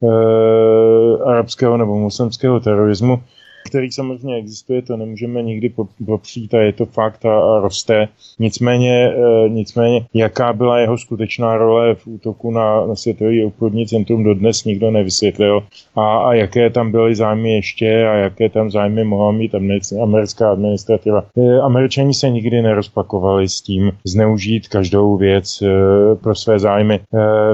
arabského nebo muslimského terorismu, který samozřejmě existuje, to nemůžeme nikdy popřít a je to fakt a, a roste. Nicméně, e, nicméně, jaká byla jeho skutečná role v útoku na, na Světový obchodní centrum, dodnes nikdo nevysvětlil a, a jaké tam byly zájmy ještě a jaké tam zájmy mohla mít americká administrativa. E, Američani se nikdy nerozpakovali s tím zneužít každou věc e, pro své zájmy. E,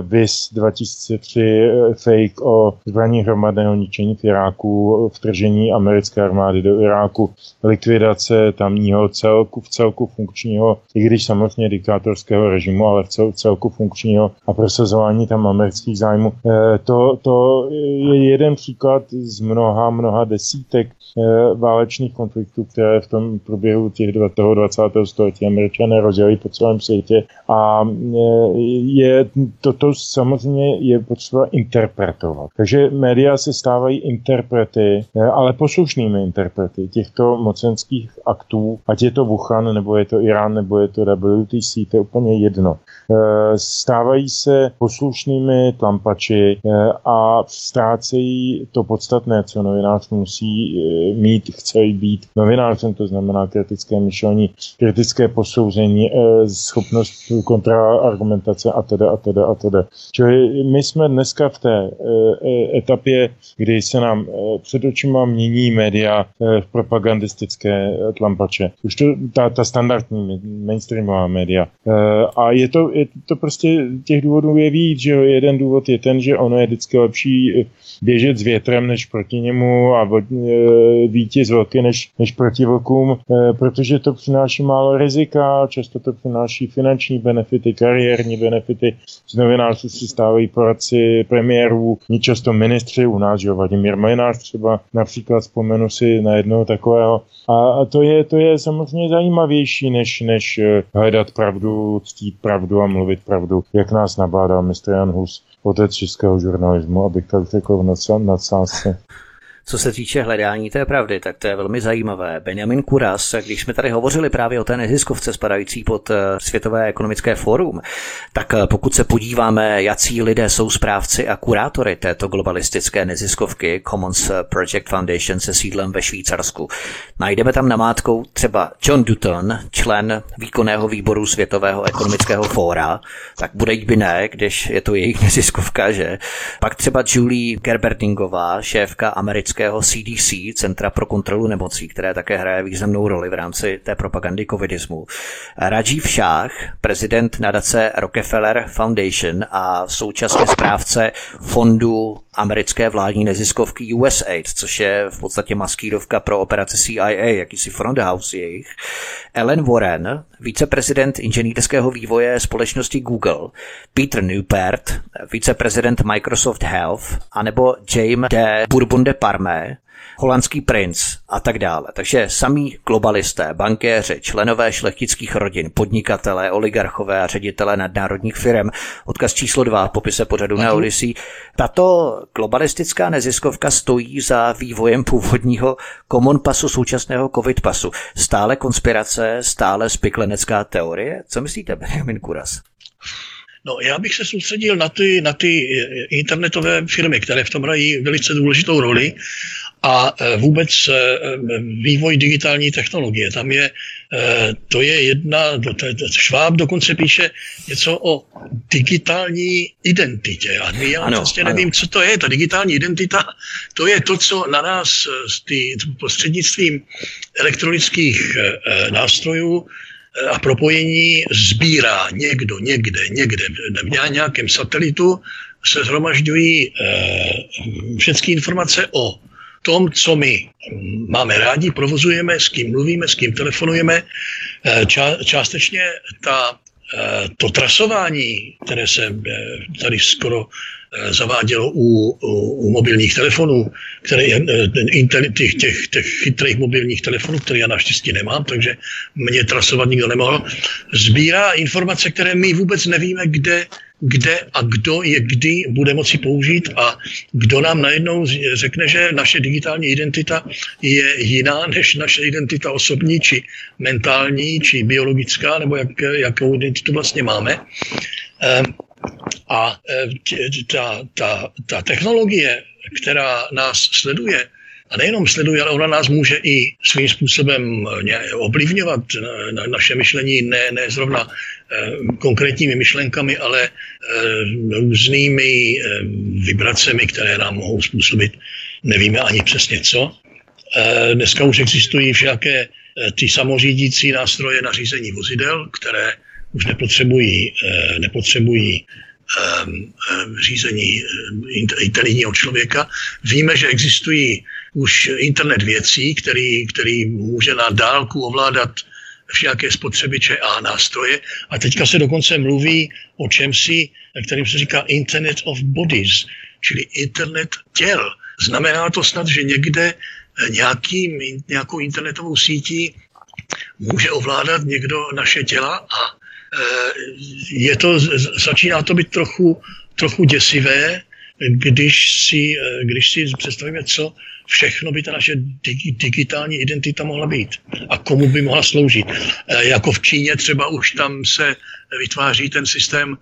VIS 2003 e, fake o zbraní hromadného ničení v Iráku, vtržení americké americké armády do Iráku, likvidace tamního celku, v celku funkčního, i když samozřejmě diktátorského režimu, ale v cel, celku funkčního a prosazování tam amerických zájmů. E, to, to je jeden příklad z mnoha, mnoha desítek válečných konfliktů, které v tom průběhu těch toho 20. století američané rozdělili po celém světě a e, je, toto samozřejmě je potřeba interpretovat. Takže média se stávají interprety, ale poslušně poslušnými interprety těchto mocenských aktů, ať je to Wuhan, nebo je to Irán, nebo je to WTC, to je úplně jedno. Eh, stávají se poslušnými tlampači a ztrácejí to podstatné, co novinář musí mít, chce být novinářem, to znamená kritické myšlení, kritické posouzení, schopnost kontraargumentace a teda a teda a teda. Čili my jsme dneska v té etapě, kdy se nám před očima mění média v propagandistické tlampače. Už to ta, ta standardní mainstreamová média. A je to, je to prostě těch důvodů je víc, že. Jeden důvod je ten, že ono je vždycky lepší běžet s větrem než proti němu a vítěz vlky než, než proti vlkům, e, protože to přináší málo rizika, často to přináší finanční benefity, kariérní benefity. Z novinářů si stávají poradci premiérů, často ministři, u nás, že jo, Vladimír Mlinář třeba například vzpomenu si na jednoho takového. A to je, to je samozřejmě zajímavější, než, než e, hledat pravdu, ctít pravdu a mluvit pravdu, jak nás nabádá mistr Jan Hus, otec českého žurnalismu, abych tak řekl v nadsázce. Co se týče hledání té pravdy, tak to je velmi zajímavé. Benjamin Kuras, když jsme tady hovořili právě o té neziskovce spadající pod eh, Světové ekonomické fórum, tak eh, pokud se podíváme, jací lidé jsou správci a kurátory této globalistické neziskovky Commons Project Foundation se sídlem ve Švýcarsku, najdeme tam namátkou třeba John Dutton, člen výkonného výboru Světového ekonomického fóra, tak bude by ne, když je to jejich neziskovka, že? Pak třeba Julie Gerberdingová, šéfka americké amerického CDC, Centra pro kontrolu nemocí, které také hraje významnou roli v rámci té propagandy covidismu. Rajiv Shah, prezident nadace Rockefeller Foundation a současně správce fondu americké vládní neziskovky USAID, což je v podstatě maskírovka pro operace CIA, jakýsi front house jejich. Ellen Warren, viceprezident inženýrského vývoje společnosti Google, Peter Newpert, viceprezident Microsoft Health, anebo James de Bourbon de Parme, holandský princ a tak dále. Takže samí globalisté, bankéři, členové šlechtických rodin, podnikatelé, oligarchové a ředitelé nadnárodních firm. Odkaz číslo dva, popise pořadu na Odyssey. Tato globalistická neziskovka stojí za vývojem původního common pasu současného covid pasu. Stále konspirace, stále spiklenecká teorie. Co myslíte, Benjamin Kuras? No, já bych se soustředil na ty, na ty internetové firmy, které v tom hrají velice důležitou roli a e, vůbec vývoj digitální technologie. Tam je, to je jedna, Šváb dokonce píše něco o digitální identitě. A já ano, vlastně ano. nevím, co to je. Ta digitální identita, to je to, co na nás tý, prostřednictvím elektronických nástrojů a propojení sbírá někdo, někde, někde, v nějakém satelitu se zhromažďují všechny informace o tom, co my máme rádi, provozujeme, s kým mluvíme, s kým telefonujeme. Eh, ča, částečně ta, eh, to trasování, které se eh, tady skoro zavádělo u, u, u mobilních telefonů, které, těch, těch, těch chytrých mobilních telefonů, které já naštěstí nemám, takže mě trasovat nikdo nemohl, sbírá informace, které my vůbec nevíme, kde kde a kdo je kdy bude moci použít a kdo nám najednou řekne, že naše digitální identita je jiná než naše identita osobní, či mentální, či biologická, nebo jak, jakou identitu vlastně máme. Ehm, a e, ta, ta, ta technologie, která nás sleduje, a nejenom sleduje, ale ona nás může i svým způsobem eh, ovlivňovat na naše myšlení, ne, ne zrovna eh, konkrétními myšlenkami, ale eh, různými vibracemi, které nám mohou způsobit, nevíme ani přesně co. Dneska už existují všaké ty samořídící nástroje na řízení vozidel, které už nepotřebují, nepotřebují řízení inteligentního člověka. Víme, že existují už internet věcí, který, který může na dálku ovládat všaké spotřebiče a nástroje. A teďka se dokonce mluví o čemsi, kterým se říká Internet of Bodies, čili internet těl. Znamená to snad, že někde nějakým, nějakou internetovou sítí může ovládat někdo naše těla a je to, začíná to být trochu, trochu děsivé, když si, když si představíme, co všechno by ta naše digi, digitální identita mohla být a komu by mohla sloužit. Jako v Číně třeba už tam se vytváří ten systém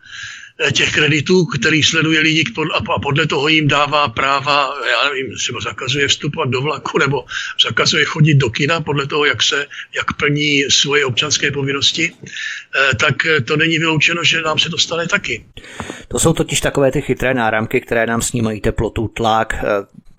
Eh, těch kreditů, který sleduje lidi a podle toho jim dává práva, já nevím, třeba zakazuje vstupovat do vlaku nebo zakazuje chodit do kina podle toho, jak se, jak plní svoje občanské povinnosti, eh, tak to není vyloučeno, že nám se to stane taky. To jsou totiž takové ty chytré náramky, které nám snímají teplotu, tlak, eh,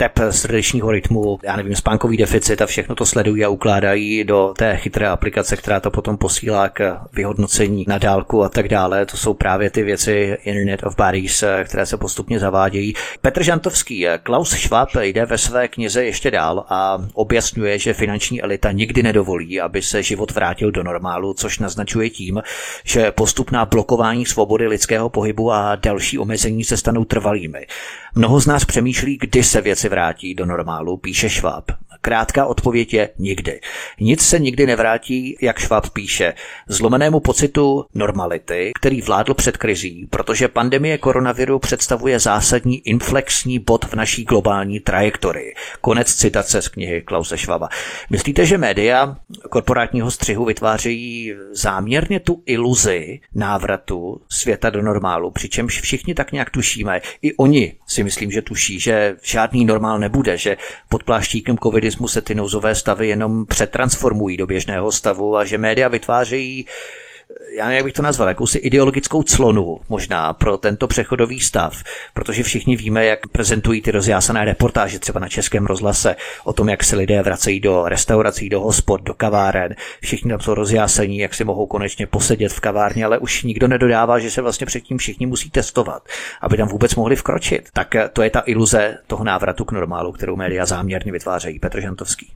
tep srdečního rytmu, já nevím, spánkový deficit a všechno to sledují a ukládají do té chytré aplikace, která to potom posílá k vyhodnocení na dálku a tak dále. To jsou právě ty věci Internet of Bodies, které se postupně zavádějí. Petr Žantovský, Klaus Schwab jde ve své knize ještě dál a objasňuje, že finanční elita nikdy nedovolí, aby se život vrátil do normálu, což naznačuje tím, že postupná blokování svobody lidského pohybu a další omezení se stanou trvalými. Mnoho z nás přemýšlí, kdy se věci vrátí do normálu, píše Šváb. Krátká odpověď je nikdy. Nic se nikdy nevrátí, jak Šváb píše, zlomenému pocitu normality, který vládl před krizí, protože pandemie koronaviru představuje zásadní inflexní bod v naší globální trajektorii. Konec citace z knihy Klause Švaba. Myslíte, že média korporátního střihu vytvářejí záměrně tu iluzi návratu světa do normálu, přičemž všichni tak nějak tušíme, i oni si myslím, že tuší, že žádný normál nebude, že pod pláštíkem covidismu se ty nouzové stavy jenom přetransformují do běžného stavu a že média vytvářejí já jak bych to nazval, jakousi ideologickou clonu možná pro tento přechodový stav, protože všichni víme, jak prezentují ty rozjásané reportáže třeba na českém rozhlase o tom, jak se lidé vracejí do restaurací, do hospod, do kaváren. Všichni tam jsou rozjásení, jak si mohou konečně posedět v kavárně, ale už nikdo nedodává, že se vlastně předtím všichni musí testovat, aby tam vůbec mohli vkročit. Tak to je ta iluze toho návratu k normálu, kterou média záměrně vytvářejí. Petr Žantovský.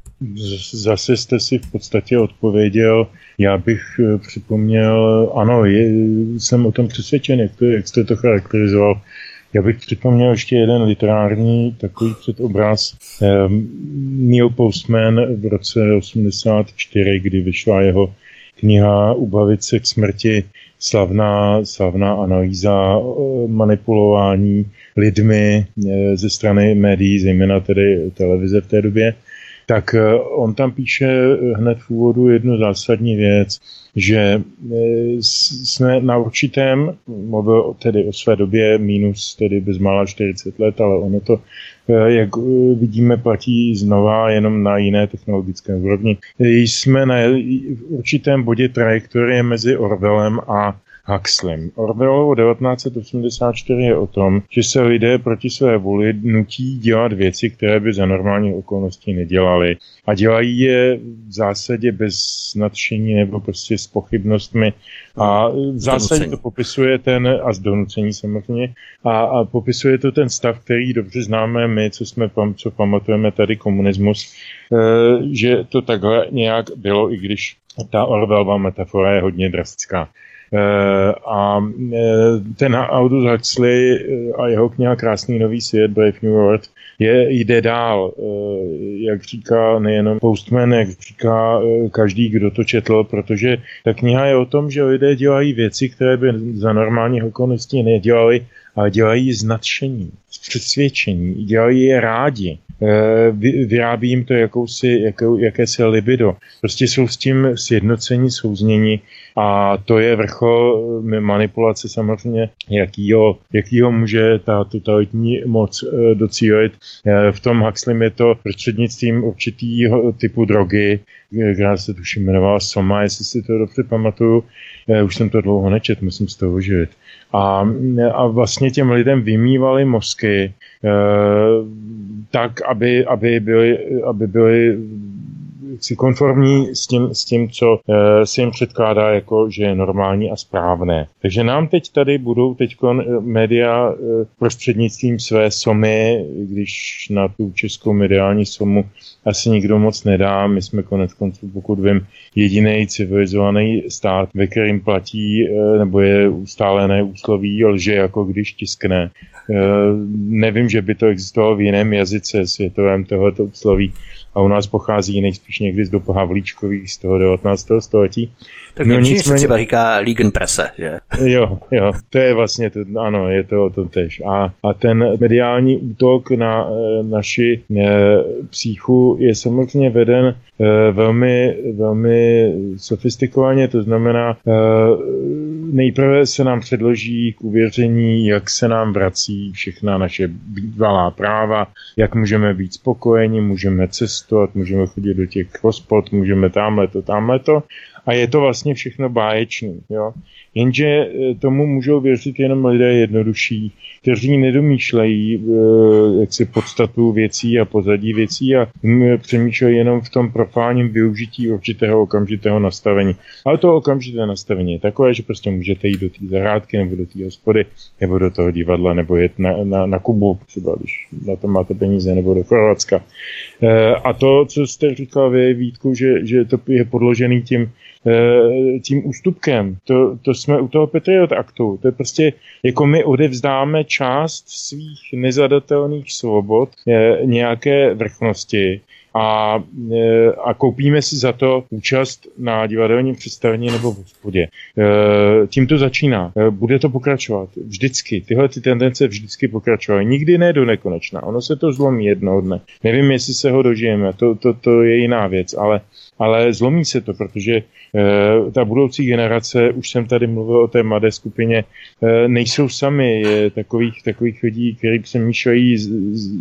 Zase jste si v podstatě odpověděl já bych eh, připomněl, ano, je, jsem o tom přesvědčen, jak, to, jak jste to charakterizoval. Já bych připomněl ještě jeden literární takový předobraz. Um, Neil Postman v roce 84, kdy vyšla jeho kniha Ubavit se k smrti, slavná, slavná analýza eh, manipulování lidmi eh, ze strany médií, zejména tedy televize v té době tak eh, on tam píše eh, hned v úvodu jednu zásadní věc, že eh, jsme na určitém, mluvil tedy o své době, minus tedy bezmála 40 let, ale ono to, jak vidíme, platí znova jenom na jiné technologické úrovni. Jsme na určitém bodě trajektorie mezi Orwellem a Huxleym. Orwellovo 1984 je o tom, že se lidé proti své vůli nutí dělat věci, které by za normálních okolností nedělali. A dělají je v zásadě bez nadšení nebo prostě s pochybnostmi. A v zásadě to popisuje ten, a z donucení samozřejmě, a, a popisuje to ten stav, který dobře známe my, co jsme co pamatujeme tady komunismus, e, že to takhle nějak bylo, i když ta Orwellova metafora je hodně drastická. Eh, a eh, ten Aldous Huxley eh, a jeho kniha Krásný nový svět, Brave New World, je, jde dál, jak říká nejenom Postman, jak říká každý, kdo to četl, protože ta kniha je o tom, že lidé dělají věci, které by za normálních okolností nedělali, ale dělají z nadšení, z přesvědčení, dělají je rádi. Vyrábí jim to jakousi, jakou, jakési libido. Prostě jsou s tím sjednocení, souznění a to je vrchol manipulace samozřejmě, jakýho, jakýho může ta totalitní moc eh, docílit. Eh, v tom Huxley je to prostřednictvím určitýho typu drogy, která se tuším jmenovala Soma, jestli si to dobře pamatuju. Už jsem to dlouho nečet, musím z toho živit. A, a vlastně těm lidem vymývali mozky tak, aby, aby, byli, aby byli si konformní s tím, s tím co e, se jim předkládá jako, že je normální a správné. Takže nám teď tady budou teď eh, média e, prostřednictvím své somy, když na tu českou mediální somu asi nikdo moc nedá. My jsme konec konců, pokud vím, jediný civilizovaný stát, ve kterým platí e, nebo je ustálené úsloví lže, jako když tiskne. E, nevím, že by to existovalo v jiném jazyce světovém tohoto úsloví a u nás pochází nejspíš někdy z dob Havlíčkových z toho 19. století. Tak no, nicméně... se třeba říká Presse, že? Jo, jo, to je vlastně, to, ano, je to o tom tež. A, a ten mediální útok na e, naši e, psychu je samozřejmě veden e, velmi, velmi sofistikovaně, to znamená, e, nejprve se nám předloží k uvěření, jak se nám vrací všechna naše bývalá práva, jak můžeme být spokojeni, můžeme cestovat, můžeme chodit do těch hospod, můžeme tamhle to, tamhle to a je to vlastně všechno báječný. Jo? Jenže eh, tomu můžou věřit jenom lidé jednodušší, kteří nedomýšlejí eh, jak si podstatu věcí a pozadí věcí a hm, přemýšlejí jenom v tom profánním využití určitého okamžitého nastavení. Ale to okamžité nastavení je takové, že prostě můžete jít do té zahrádky nebo do té hospody nebo do toho divadla nebo jet na, na, na Kubu, třeba když na to máte peníze, nebo do Chorvatska. Eh, a to, co jste říkal vy, Vítku, že, že to je podložený tím tím ústupkem. To, to jsme u toho Patriot aktu. To je prostě, jako my odevzdáme část svých nezadatelných svobod eh, nějaké vrchnosti a, eh, a koupíme si za to účast na divadelním představení nebo v hospodě. Tím to začíná. Bude to pokračovat. Vždycky. Tyhle ty tendence vždycky pokračovaly. Nikdy ne do nekonečna. Ono se to zlomí jednoho dne. Nevím, jestli se ho dožijeme. To, to, to je jiná věc, ale ale zlomí se to, protože e, ta budoucí generace, už jsem tady mluvil o té mladé skupině, e, nejsou sami. Je takových, takových lidí, kteří přemýšlejí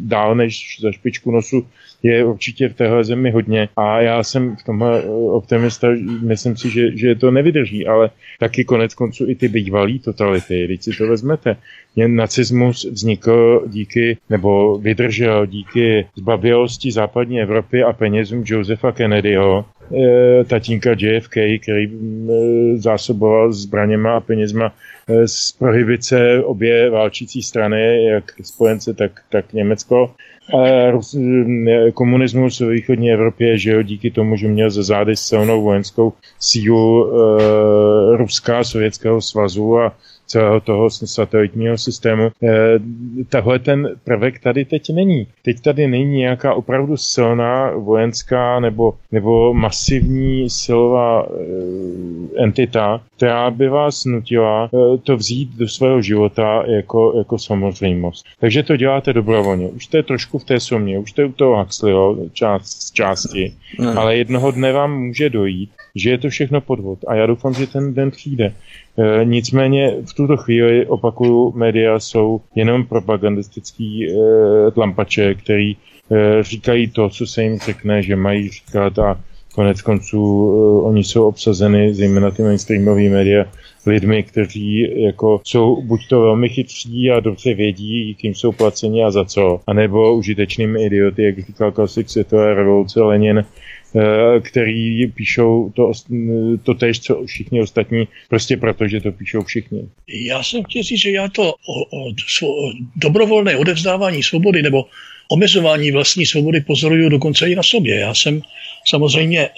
dál než za špičku nosu, je určitě v téhle zemi hodně. A já jsem v tomhle eh, optimista, myslím si, že, že to nevydrží, ale taky konec konců i ty bývalý totality, když si to vezmete. Nacismus vznikl díky, nebo vydržel díky zbavělosti západní Evropy a penězům Josefa Kennedyho, e, tatínka JFK, který e, zásoboval zbraněma a penězma e, z prohybice obě válčící strany, jak spojence, tak, tak Německo. Rus, komunismus v východní Evropě, jo, díky tomu, že měl ze zády silnou vojenskou sílu e, Ruska, Sovětského svazu a celého toho satelitního systému. E, tahle ten prvek tady teď není. Teď tady není nějaká opravdu silná vojenská nebo, nebo masivní silová e, entita, která by vás nutila e, to vzít do svého života jako, jako samozřejmost. Takže to děláte dobrovolně. Už jste trošku v té sumě, už jste u toho Huxleyho část, části, no. ale jednoho dne vám může dojít, že je to všechno podvod. A já doufám, že ten den přijde. E, nicméně v tuto chvíli, opakuju, média jsou jenom propagandistický e, tlampače, který e, říkají to, co se jim řekne, že mají říkat a konec konců oni jsou obsazeny, zejména ty mainstreamové média, lidmi, kteří jako jsou buď to velmi chytří a dobře vědí, kým jsou placeni a za co, anebo užitečnými idioty, jak říkal klasik světové revoluce Lenin, který píšou to, to tež, co všichni ostatní, prostě proto, že to píšou všichni. Já jsem chtěl říct, že já to o, o, o dobrovolné odevzdávání svobody nebo omezování vlastní svobody pozoruju dokonce i na sobě. Já jsem samozřejmě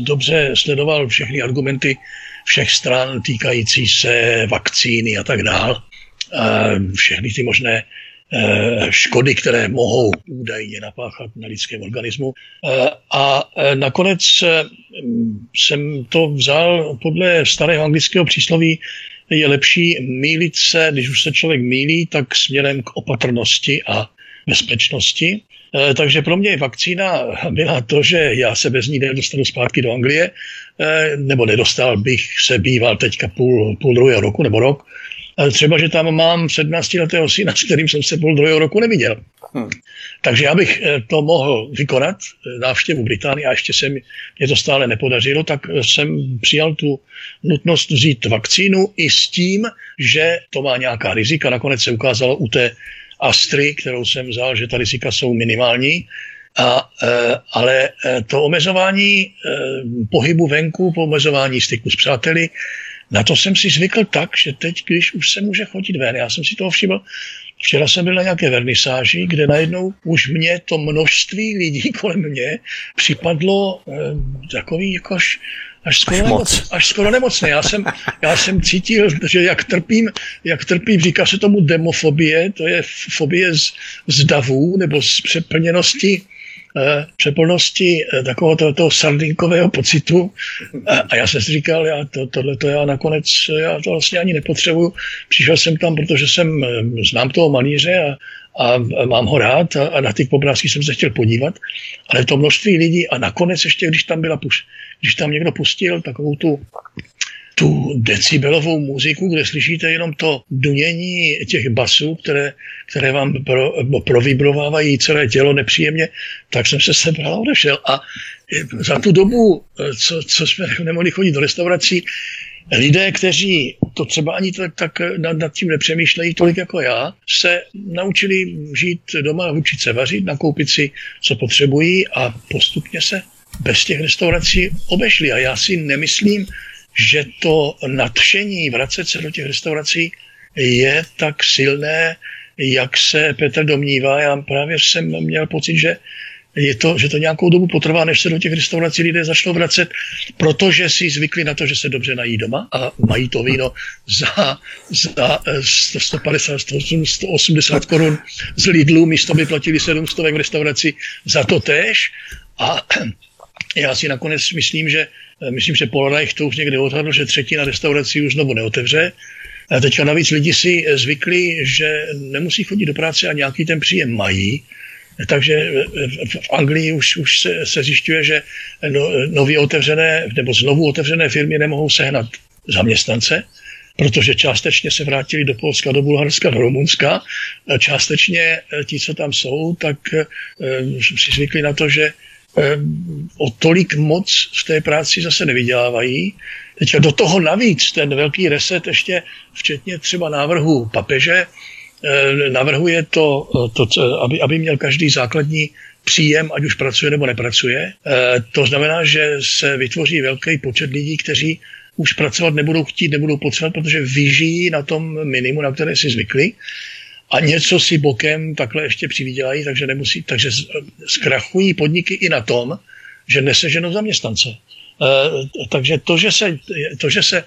dobře sledoval všechny argumenty všech stran týkající se vakcíny a tak dál. Všechny ty možné Eh, škody, které mohou údajně napáchat na lidském organismu. Eh, a eh, nakonec jsem to vzal podle starého anglického přísloví, je lepší mílit se, když už se člověk mílí, tak směrem k opatrnosti a bezpečnosti. Takže pro mě vakcína byla to, že já se bez ní nedostanu zpátky do Anglie, nebo nedostal bych se býval teďka půl, půl druhého roku nebo rok, třeba, že tam mám 17-letého syna, s kterým jsem se půl druhého roku neviděl. Hmm. Takže já bych eh, to mohl vykonat, eh, návštěvu Británie, a ještě se mi mě to stále nepodařilo, tak eh, jsem přijal tu nutnost vzít vakcínu i s tím, že to má nějaká rizika. Nakonec se ukázalo u té Astry, kterou jsem vzal, že ta rizika jsou minimální. A, ale to omezování pohybu venku, po omezování styku s přáteli, na to jsem si zvykl tak, že teď, když už se může chodit ven, já jsem si toho všiml, Včera jsem byl na nějaké vernisáži, kde najednou už mě to množství lidí kolem mě připadlo eh, takový jakož až skoro, až, nemoc, až skoro nemocný. Já jsem, já jsem cítil, že jak trpím, jak trpím, říká se tomu demofobie, to je fobie z, z davů nebo z přeplněnosti přeplnosti eh, takového toho, toho sardinkového pocitu a já jsem si říkal, já to, tohle to já nakonec, já to vlastně ani nepotřebuju. Přišel jsem tam, protože jsem, znám toho malíře a, a mám ho rád a, a na ty obrázky jsem se chtěl podívat, ale to množství lidí a nakonec ještě, když tam byla puš, když tam někdo pustil takovou tu tu decibelovou muziku, kde slyšíte jenom to dunění těch basů, které, které vám pro, provibrovávají celé tělo nepříjemně, tak jsem se sebral a odešel. A za tu dobu, co, co jsme nemohli chodit do restaurací, lidé, kteří to třeba ani tak, tak nad, nad tím nepřemýšlejí tolik jako já, se naučili žít doma, učit se vařit, nakoupit si, co potřebují a postupně se bez těch restaurací obešli. A já si nemyslím, že to nadšení vracet se do těch restaurací je tak silné, jak se Petr domnívá. Já právě jsem měl pocit, že je to, že to nějakou dobu potrvá, než se do těch restaurací lidé začnou vracet, protože si zvykli na to, že se dobře nají doma a mají to víno za, za 150, 180 korun z Lidlu, místo by platili 700 v restauraci za to též. A já si nakonec myslím, že Eh, myslím, že Polreich to už někde odhadl, že třetina restaurací už znovu neotevře. A teďka navíc lidi si eh, zvykli, že nemusí chodit do práce a nějaký ten příjem mají. Takže eh, v Anglii už, už se, se zjišťuje, že no, nově otevřené nebo znovu otevřené firmy nemohou sehnat zaměstnance, protože částečně se vrátili do Polska, do Bulharska, do Rumunska. Částečně ti, co tam jsou, tak si zvykli na to, že o tolik moc v té práci zase nevydělávají. Teď do toho navíc ten velký reset ještě, včetně třeba návrhu papeže, eh, navrhuje to, to aby, aby měl každý základní příjem, ať už pracuje nebo nepracuje. Eh, to znamená, že se vytvoří velký počet lidí, kteří už pracovat nebudou chtít, nebudou potřebovat, protože vyžijí na tom minimu, na které si zvykli a něco si bokem takhle ještě přivydělají, takže, nemusí, takže zkrachují podniky i na tom, že neseženou zaměstnance. E, takže to že, se, to, že se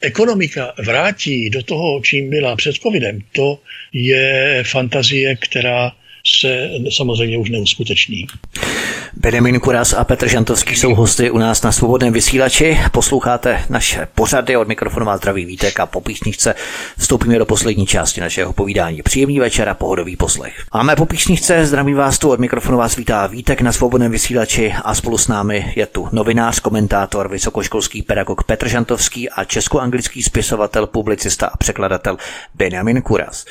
ekonomika vrátí do toho, čím byla před covidem, to je fantazie, která se samozřejmě už neuskuteční. Benjamin Kuras a Petr Žantovský jsou hosty u nás na svobodném vysílači. Posloucháte naše pořady od mikrofonu má zdraví Vítek a po písničce vstoupíme do poslední části našeho povídání. Příjemný večer a pohodový poslech. Máme po písničce, zdravím vás tu od mikrofonu vás vítá Vítek na svobodném vysílači a spolu s námi je tu novinář, komentátor, vysokoškolský pedagog Petr Žantovský a česko-anglický spisovatel, publicista a překladatel Benjamin Kuras.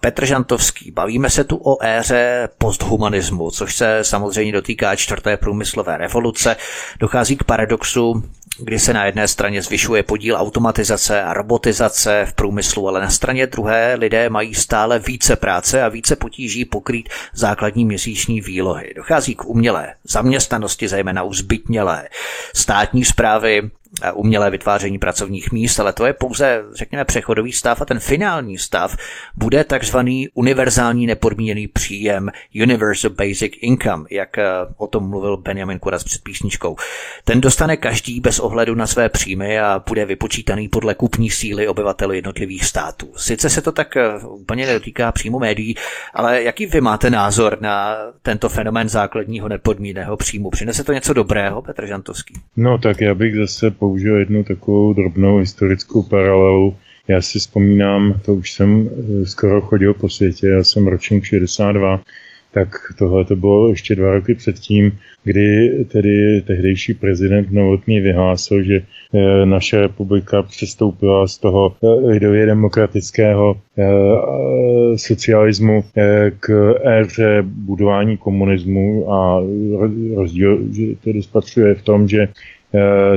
Petr Žantovský. Bavíme se tu o éře posthumanismu, což se samozřejmě dotýká čtvrté průmyslové revoluce. Dochází k paradoxu, kdy se na jedné straně zvyšuje podíl automatizace a robotizace v průmyslu, ale na straně druhé lidé mají stále více práce a více potíží pokrýt základní měsíční výlohy. Dochází k umělé zaměstnanosti, zejména u zbytnělé státní zprávy, umělé vytváření pracovních míst, ale to je pouze, řekněme, přechodový stav a ten finální stav bude takzvaný univerzální nepodmíněný příjem Universal Basic Income, jak eh, o tom mluvil Benjamin Kuras před písničkou. Ten dostane každý bez ohledu na své příjmy a bude vypočítaný podle kupní síly obyvatel jednotlivých států. Sice se to tak eh, úplně nedotýká přímo médií, ale jaký vy máte názor na tento fenomén základního nepodmíněného příjmu? Přinese to něco dobrého, Petr Žantovský? No tak já bych zase použil jednu takovou drobnou historickou paralelu. Já si vzpomínám, to už jsem eh, skoro chodil po světě, já jsem ročník 62, tak tohle to bylo ještě dva roky předtím, kdy tedy tehdejší prezident Novotný vyhlásil, že eh, naše republika přestoupila z toho eh, lidově demokratického socialismu k éře budování komunismu a rozdíl, že tedy spatřuje v tom, že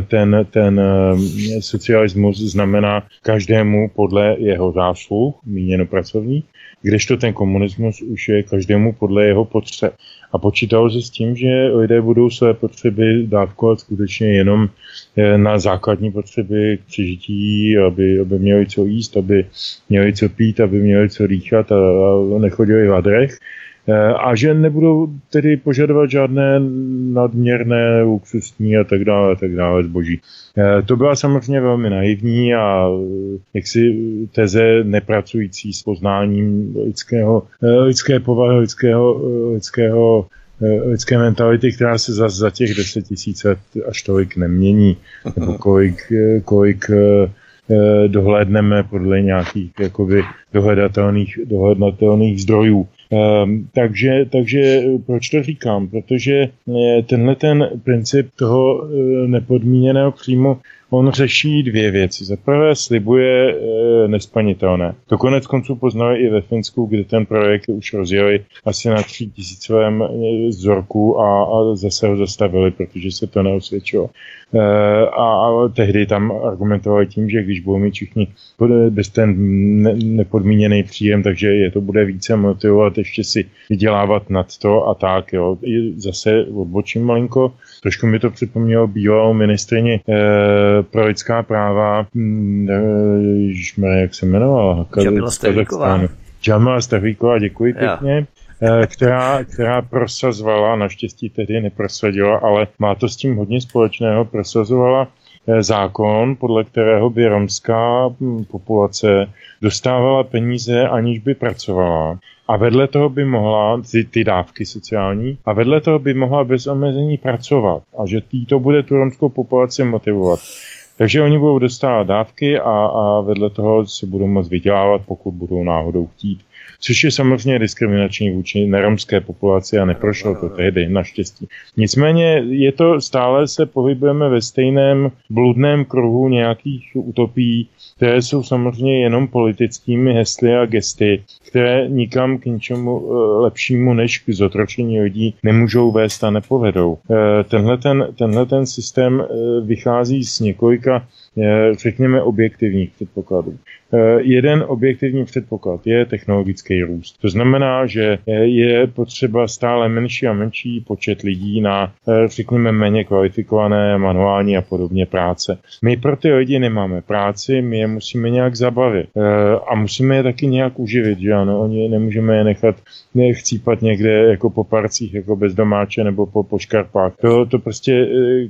ten, ten eh, socialismus znamená každému podle jeho zásluh, míněno pracovní, kdežto ten komunismus už je každému podle jeho potřeb. A počítalo se s tím, že lidé budou své potřeby dávkovat skutečně jenom eh, na základní potřeby k přežití, aby, aby měli co jíst, aby měli co pít, aby měli co dýchat a, a nechodili v adrech. Eh, a že nebudou tedy požadovat žádné nadměrné, luxusní a tak dále, a tak dále zboží. Eh, to byla samozřejmě velmi naivní a eh, jaksi teze nepracující s poznáním lidského, lidské povahy, lidského, lidského lidské mentality, která se za, za těch deset tisíc až tolik nemění, nebo kolik, kolik dohlédneme podle nějakých jakoby dohledatelných, dohledatelných zdrojů. Um, takže, takže proč to říkám? Protože tenhle ten princip toho nepodmíněného příjmu on řeší dvě věci. Za prvé slibuje e, nespanitelné. To konec konců poznali i ve Finsku, kde ten projekt už rozjeli asi na tří tisícovém e, vzorku a, a zase ho zastavili, protože se to neosvědčilo. E, a, a tehdy tam argumentovali tím, že když budou mít všichni bez ten ne, nepodmíněný příjem, takže je to bude více motivovat ještě si vydělávat nad to a tak. Jo. Zase odbočím malinko. Trošku mi to připomnělo bývalou ministrině e, pro lidská práva, hm, e, jak se jmenovala? Jamila Stahvíková. Jamila Stahvíková, děkuji pěkně eh, která, která prosazovala, naštěstí tedy neprosadila, ale má to s tím hodně společného, prosazovala eh, zákon, podle kterého by romská hm, populace dostávala peníze, aniž by pracovala a vedle toho by mohla, ty, ty dávky sociální, a vedle toho by mohla bez omezení pracovat a že tý to bude tu romskou populaci motivovat. Takže oni budou dostávat dávky a, a vedle toho si budou moct vydělávat, pokud budou náhodou chtít. Což je samozřejmě diskriminační vůči neromské populaci a neprošlo to tehdy, naštěstí. Nicméně je to, stále se pohybujeme ve stejném bludném kruhu nějakých utopií, které jsou samozřejmě jenom politickými hesly a gesty, které nikam k ničemu eh, lepšímu než k zotročení lidí nemůžou vést a nepovedou. Eh, tenhle ten, tenhle ten systém eh, vychází z několika řekněme, objektivních předpokladů. Jeden objektivní předpoklad je technologický růst. To znamená, že je potřeba stále menší a menší počet lidí na, řekněme, méně kvalifikované manuální a podobně práce. My pro ty lidi nemáme práci, my je musíme nějak zabavit a musíme je taky nějak uživit, že ano, oni nemůžeme je nechat chcípat někde jako po parcích, jako bez domáče nebo po, po škarpách. To, to prostě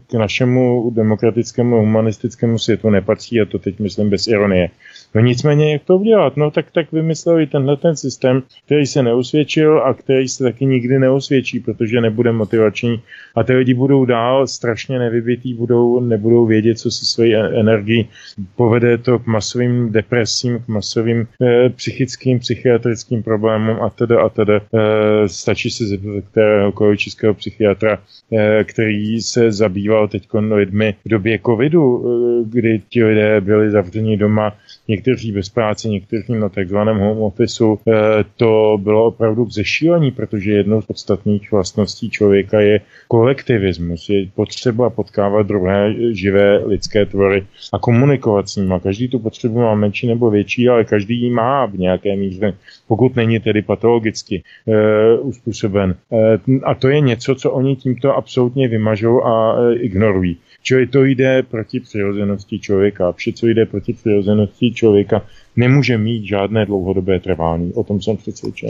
k našemu demokratickému humanistickému světu nepatří a to teď myslím bez ironie. No nicméně, jak to udělat? No tak, tak vymysleli tenhle ten systém, který se neusvědčil a který se taky nikdy neusvědčí, protože nebude motivační a ty lidi budou dál strašně nevybitý, budou, nebudou vědět, co si svojí e- energii povede to k masovým depresím, k masovým e, psychickým, psychiatrickým problémům a tedy a tedy. E, stačí se zeptat kteréhokoliv českého psychiatra, e, který se zabýval teď lidmi v době covidu, e, kdy ti lidé byli zavřeni doma, někteří bez práce, někteří na takzvaném home officeu. E, to bylo opravdu k zešílení, protože jednou z podstatných vlastností člověka je kolektivismus. Je potřeba potkávat druhé živé lidské tvory a komunikovat s nimi. Každý tu potřebu má menší nebo větší, ale každý ji má v nějaké míře, pokud není tedy patologicky e, uspůsoben. E, a to je něco, co oni tímto absolutně vymažou a e, ignorují. Čili to jde proti přirozenosti člověka. Vše, co jde proti přirozenosti člověka, nemůže mít žádné dlouhodobé trvání. O tom jsem přesvědčen.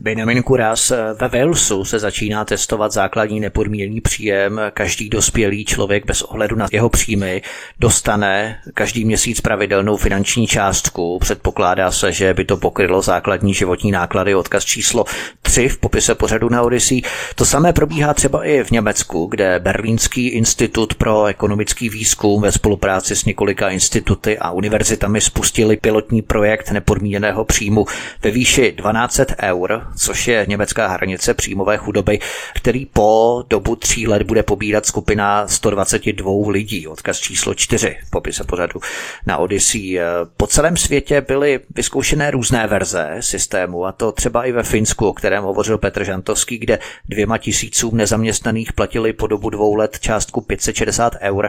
Benjamin Kuras, ve Walesu se začíná testovat základní nepodmíněný příjem. Každý dospělý člověk bez ohledu na jeho příjmy dostane každý měsíc pravidelnou finanční částku. Předpokládá se, že by to pokrylo základní životní náklady. Odkaz číslo 3 v popise pořadu na Odyssey. To samé probíhá třeba i v Německu, kde Berlínský institut pro ekonomický výzkum ve spolupráci s několika instituty a univerzitami spustili pilot pilotní projekt nepodmíněného příjmu ve výši 1200 eur, což je německá hranice příjmové chudoby, který po dobu tří let bude pobírat skupina 122 lidí. Odkaz číslo 4 v popise pořadu na Odyssey. Po celém světě byly vyzkoušené různé verze systému, a to třeba i ve Finsku, o kterém hovořil Petr Žantovský, kde dvěma tisícům nezaměstnaných platili po dobu dvou let částku 560 eur.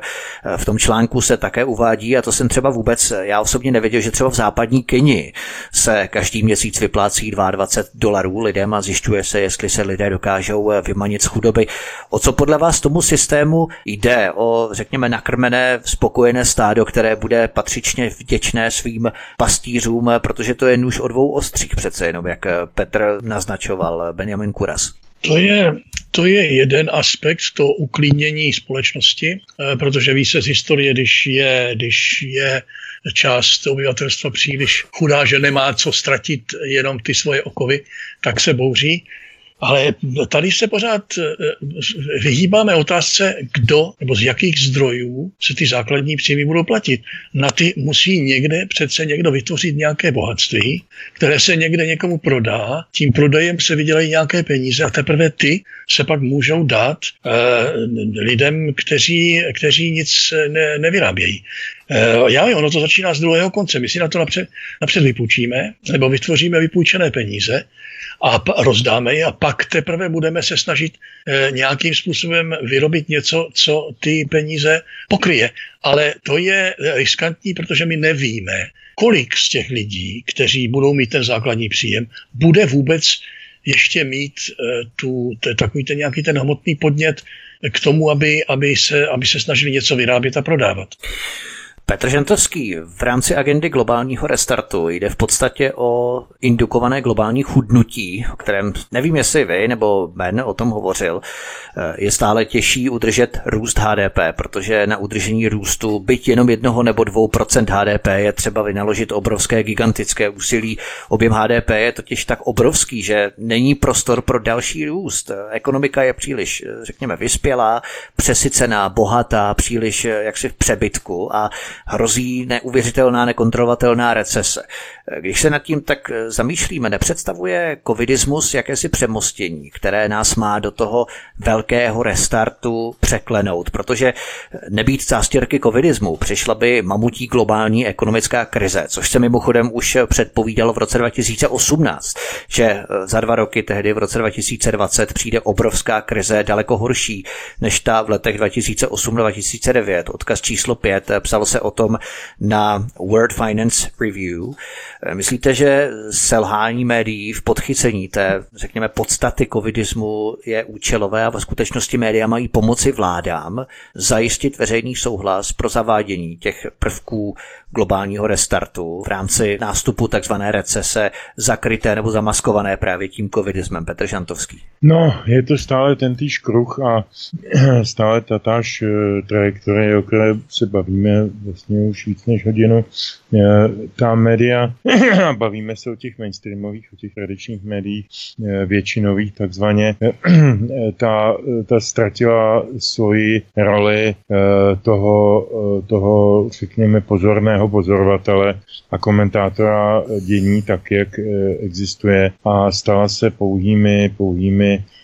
V tom článku se také uvádí, a to jsem třeba vůbec, já osobně nevěděl, že třeba v západní Keni se každý měsíc vyplácí 22 dolarů lidem a zjišťuje se, jestli se lidé dokážou eh, vymanit z chudoby. O co podle vás tomu systému jde? O, řekněme, nakrmené, spokojené stádo, které bude patřičně vděčné svým pastýřům, protože to je nůž o dvou ostřích přece jenom, jak eh, Petr naznačoval Benjamin Kuras. To je, to je jeden aspekt to uklínění společnosti, eh, protože ví se z historie, když je, když je část obyvatelstva příliš chudá, že nemá co ztratit jenom ty svoje okovy, tak se bouří. Ale tady se pořád vyhýbáme otázce, kdo nebo z jakých zdrojů se ty základní příjmy budou platit. Na ty musí někde přece někdo vytvořit nějaké bohatství, které se někde někomu prodá, tím prodejem se vydělají nějaké peníze a teprve ty se pak můžou dát eh, lidem, kteří, kteří nic ne, nevyrábějí. Eh, já ono to začíná z druhého konce. My si na to napřed, napřed vypůjčíme, nebo vytvoříme vypůjčené peníze a rozdáme je a pak teprve budeme se snažit eh, nějakým způsobem vyrobit něco, co ty peníze pokryje. Ale to je riskantní, protože my nevíme, kolik z těch lidí, kteří budou mít ten základní příjem, bude vůbec ještě mít eh, tu, takový ten nějaký ten hmotný podnět k tomu, aby, aby, se, aby se snažili něco vyrábět a prodávat. Petr Žentovský, v rámci agendy globálního restartu jde v podstatě o indukované globální chudnutí, o kterém nevím, jestli vy nebo Ben o tom hovořil. Eh, je stále těžší udržet růst HDP, protože na udržení růstu byť jenom jednoho nebo dvou procent HDP je třeba vynaložit obrovské gigantické úsilí. Objem HDP je totiž tak obrovský, že není prostor pro další růst. Ekonomika je příliš, řekněme, vyspělá, přesycená, bohatá, příliš eh, jaksi v přebytku a hrozí neuvěřitelná, nekontrolovatelná recese. Když se nad tím tak zamýšlíme, nepředstavuje covidismus jakési přemostění, které nás má do toho velkého restartu překlenout, protože nebýt zástěrky covidismu, přišla by mamutí globální ekonomická krize, což se mimochodem už předpovídalo v roce 2018, že za dva roky tehdy v roce 2020 přijde obrovská krize daleko horší než ta v letech 2008-2009. Odkaz číslo 5 psalo se tom na World Finance Review. Myslíte, že selhání médií v podchycení té, řekněme, podstaty covidismu je účelové a ve skutečnosti média mají pomoci vládám zajistit veřejný souhlas pro zavádění těch prvků globálního restartu v rámci nástupu takzvané recese zakryté nebo zamaskované právě tím covidismem. Petr Žantovský. No, je to stále ten týž kruh a stále tatáž eh, trajektorie, o které se bavíme vlastně už víc než hodinu. Eh, ta média, bavíme se o těch mainstreamových, o těch tradičních médiích, eh, většinových takzvaně, ta, ta ztratila svoji roli toho, toho, řekněme, pozorného pozorovatele a komentátora dění tak, jak existuje a stala se pouhými, pouhými Eh,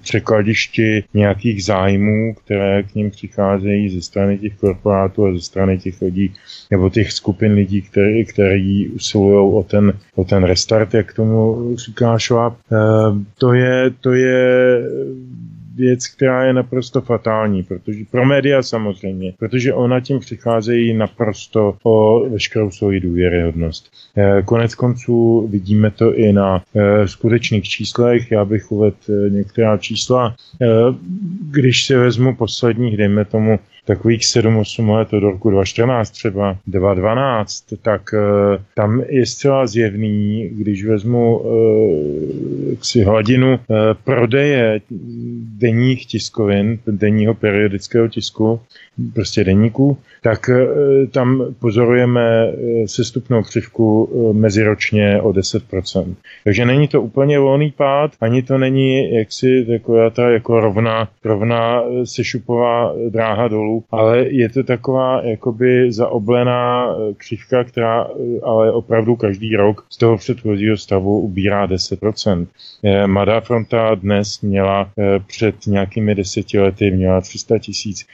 překladišti nějakých zájmů, které k ním přicházejí ze strany těch korporátů a ze strany těch lidí, nebo těch skupin lidí, který, který usilují o ten, o ten restart, jak tomu říká Schwab. Eh, to je, to je věc, která je naprosto fatální, protože pro média samozřejmě, protože ona tím přicházejí naprosto o veškerou svoji důvěryhodnost. Eh, konec konců vidíme to i na eh, skutečných číslech. Já bych uvedl eh, některá čísla. Když si vezmu posledních, dejme tomu, takových 7-8 let od roku 2014 třeba 2012, tak uh, tam je zcela zjevný, když vezmu uh, si hladinu uh, prodeje denních tiskovin, denního periodického tisku, prostě denníků, tak uh, tam pozorujeme uh, sestupnou křivku uh, meziročně o 10%. Takže není to úplně volný pád, ani to není jaksi taková ta jako rovná, rovná sešupová dráha dolů, ale je to taková jakoby zaoblená křivka, která ale opravdu každý rok z toho předchozího stavu ubírá 10%. Eh, Mladá fronta dnes měla před nějakými deseti lety měla 300 tisíc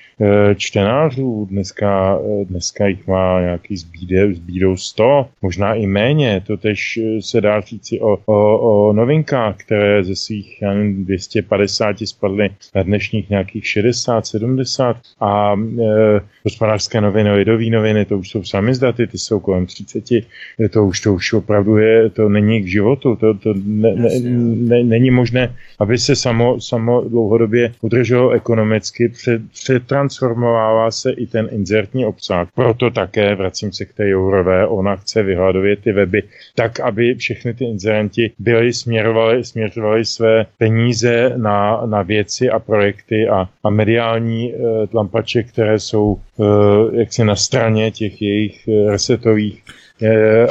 čtenářů, dneska, dneska jich má nějaký zbíde, zbídou 100, možná i méně, to tež se dá říci o, o, o novinkách, které ze svých já nevím, 250 spadly na dnešních nějakých 60, 70 a e, hospodářské noviny, lidové noviny, to už jsou samizdaty, ty jsou kolem 30, to už, to už opravdu je, to není k životu, to, to ne, ne, ne, není možné, aby se samo, samo dlouhodobě udrželo ekonomicky, před, přetransformovává se i ten inzertní obsah. Proto také, vracím se k té Jourové, ona chce vyhladovět ty weby tak, aby všechny ty inzerenti byly směrovali, směřovali své peníze na, na věci a projekty a, a mediální e, tlampače, které jsou uh, jaksi na straně těch jejich uh, resetových eh,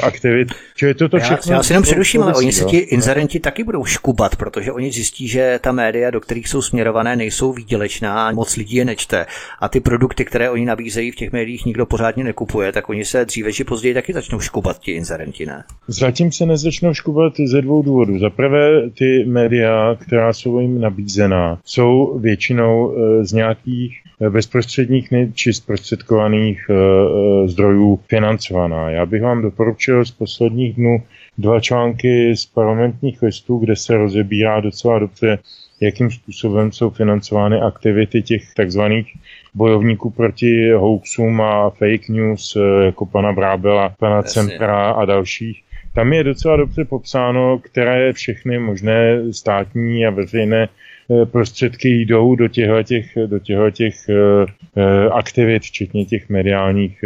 aktivit. Čili toto všechno, já, já si jenom předuším, ale oni se ti inzerenti taky budou škubat, protože oni zjistí, že ta média, do kterých jsou směrované, nejsou výdělečná, moc lidí je nečte a ty produkty, které oni nabízejí v těch médiích, nikdo pořádně nekupuje, tak oni se dříve či později taky začnou škubat ti inzerenti, ne? Zatím se nezačnou škubat ze dvou důvodů. Za prvé, ty média, která jsou jim nabízená, jsou většinou eh, z nějakých eh, bezprostředních či zprostředkovaných eh, zdrojů financovaná. Já bych vám doporučil z posledních dnů dva články z parlamentních listů, kde se rozebírá docela dobře, jakým způsobem jsou financovány aktivity těch takzvaných bojovníků proti hoaxům a fake news, jako pana Brábela, pana Jasně. Cempra a dalších. Tam je docela dobře popsáno, které všechny možné státní a veřejné eh, prostředky jdou do těchto těch, do těchto těch uh, aktivit, včetně těch mediálních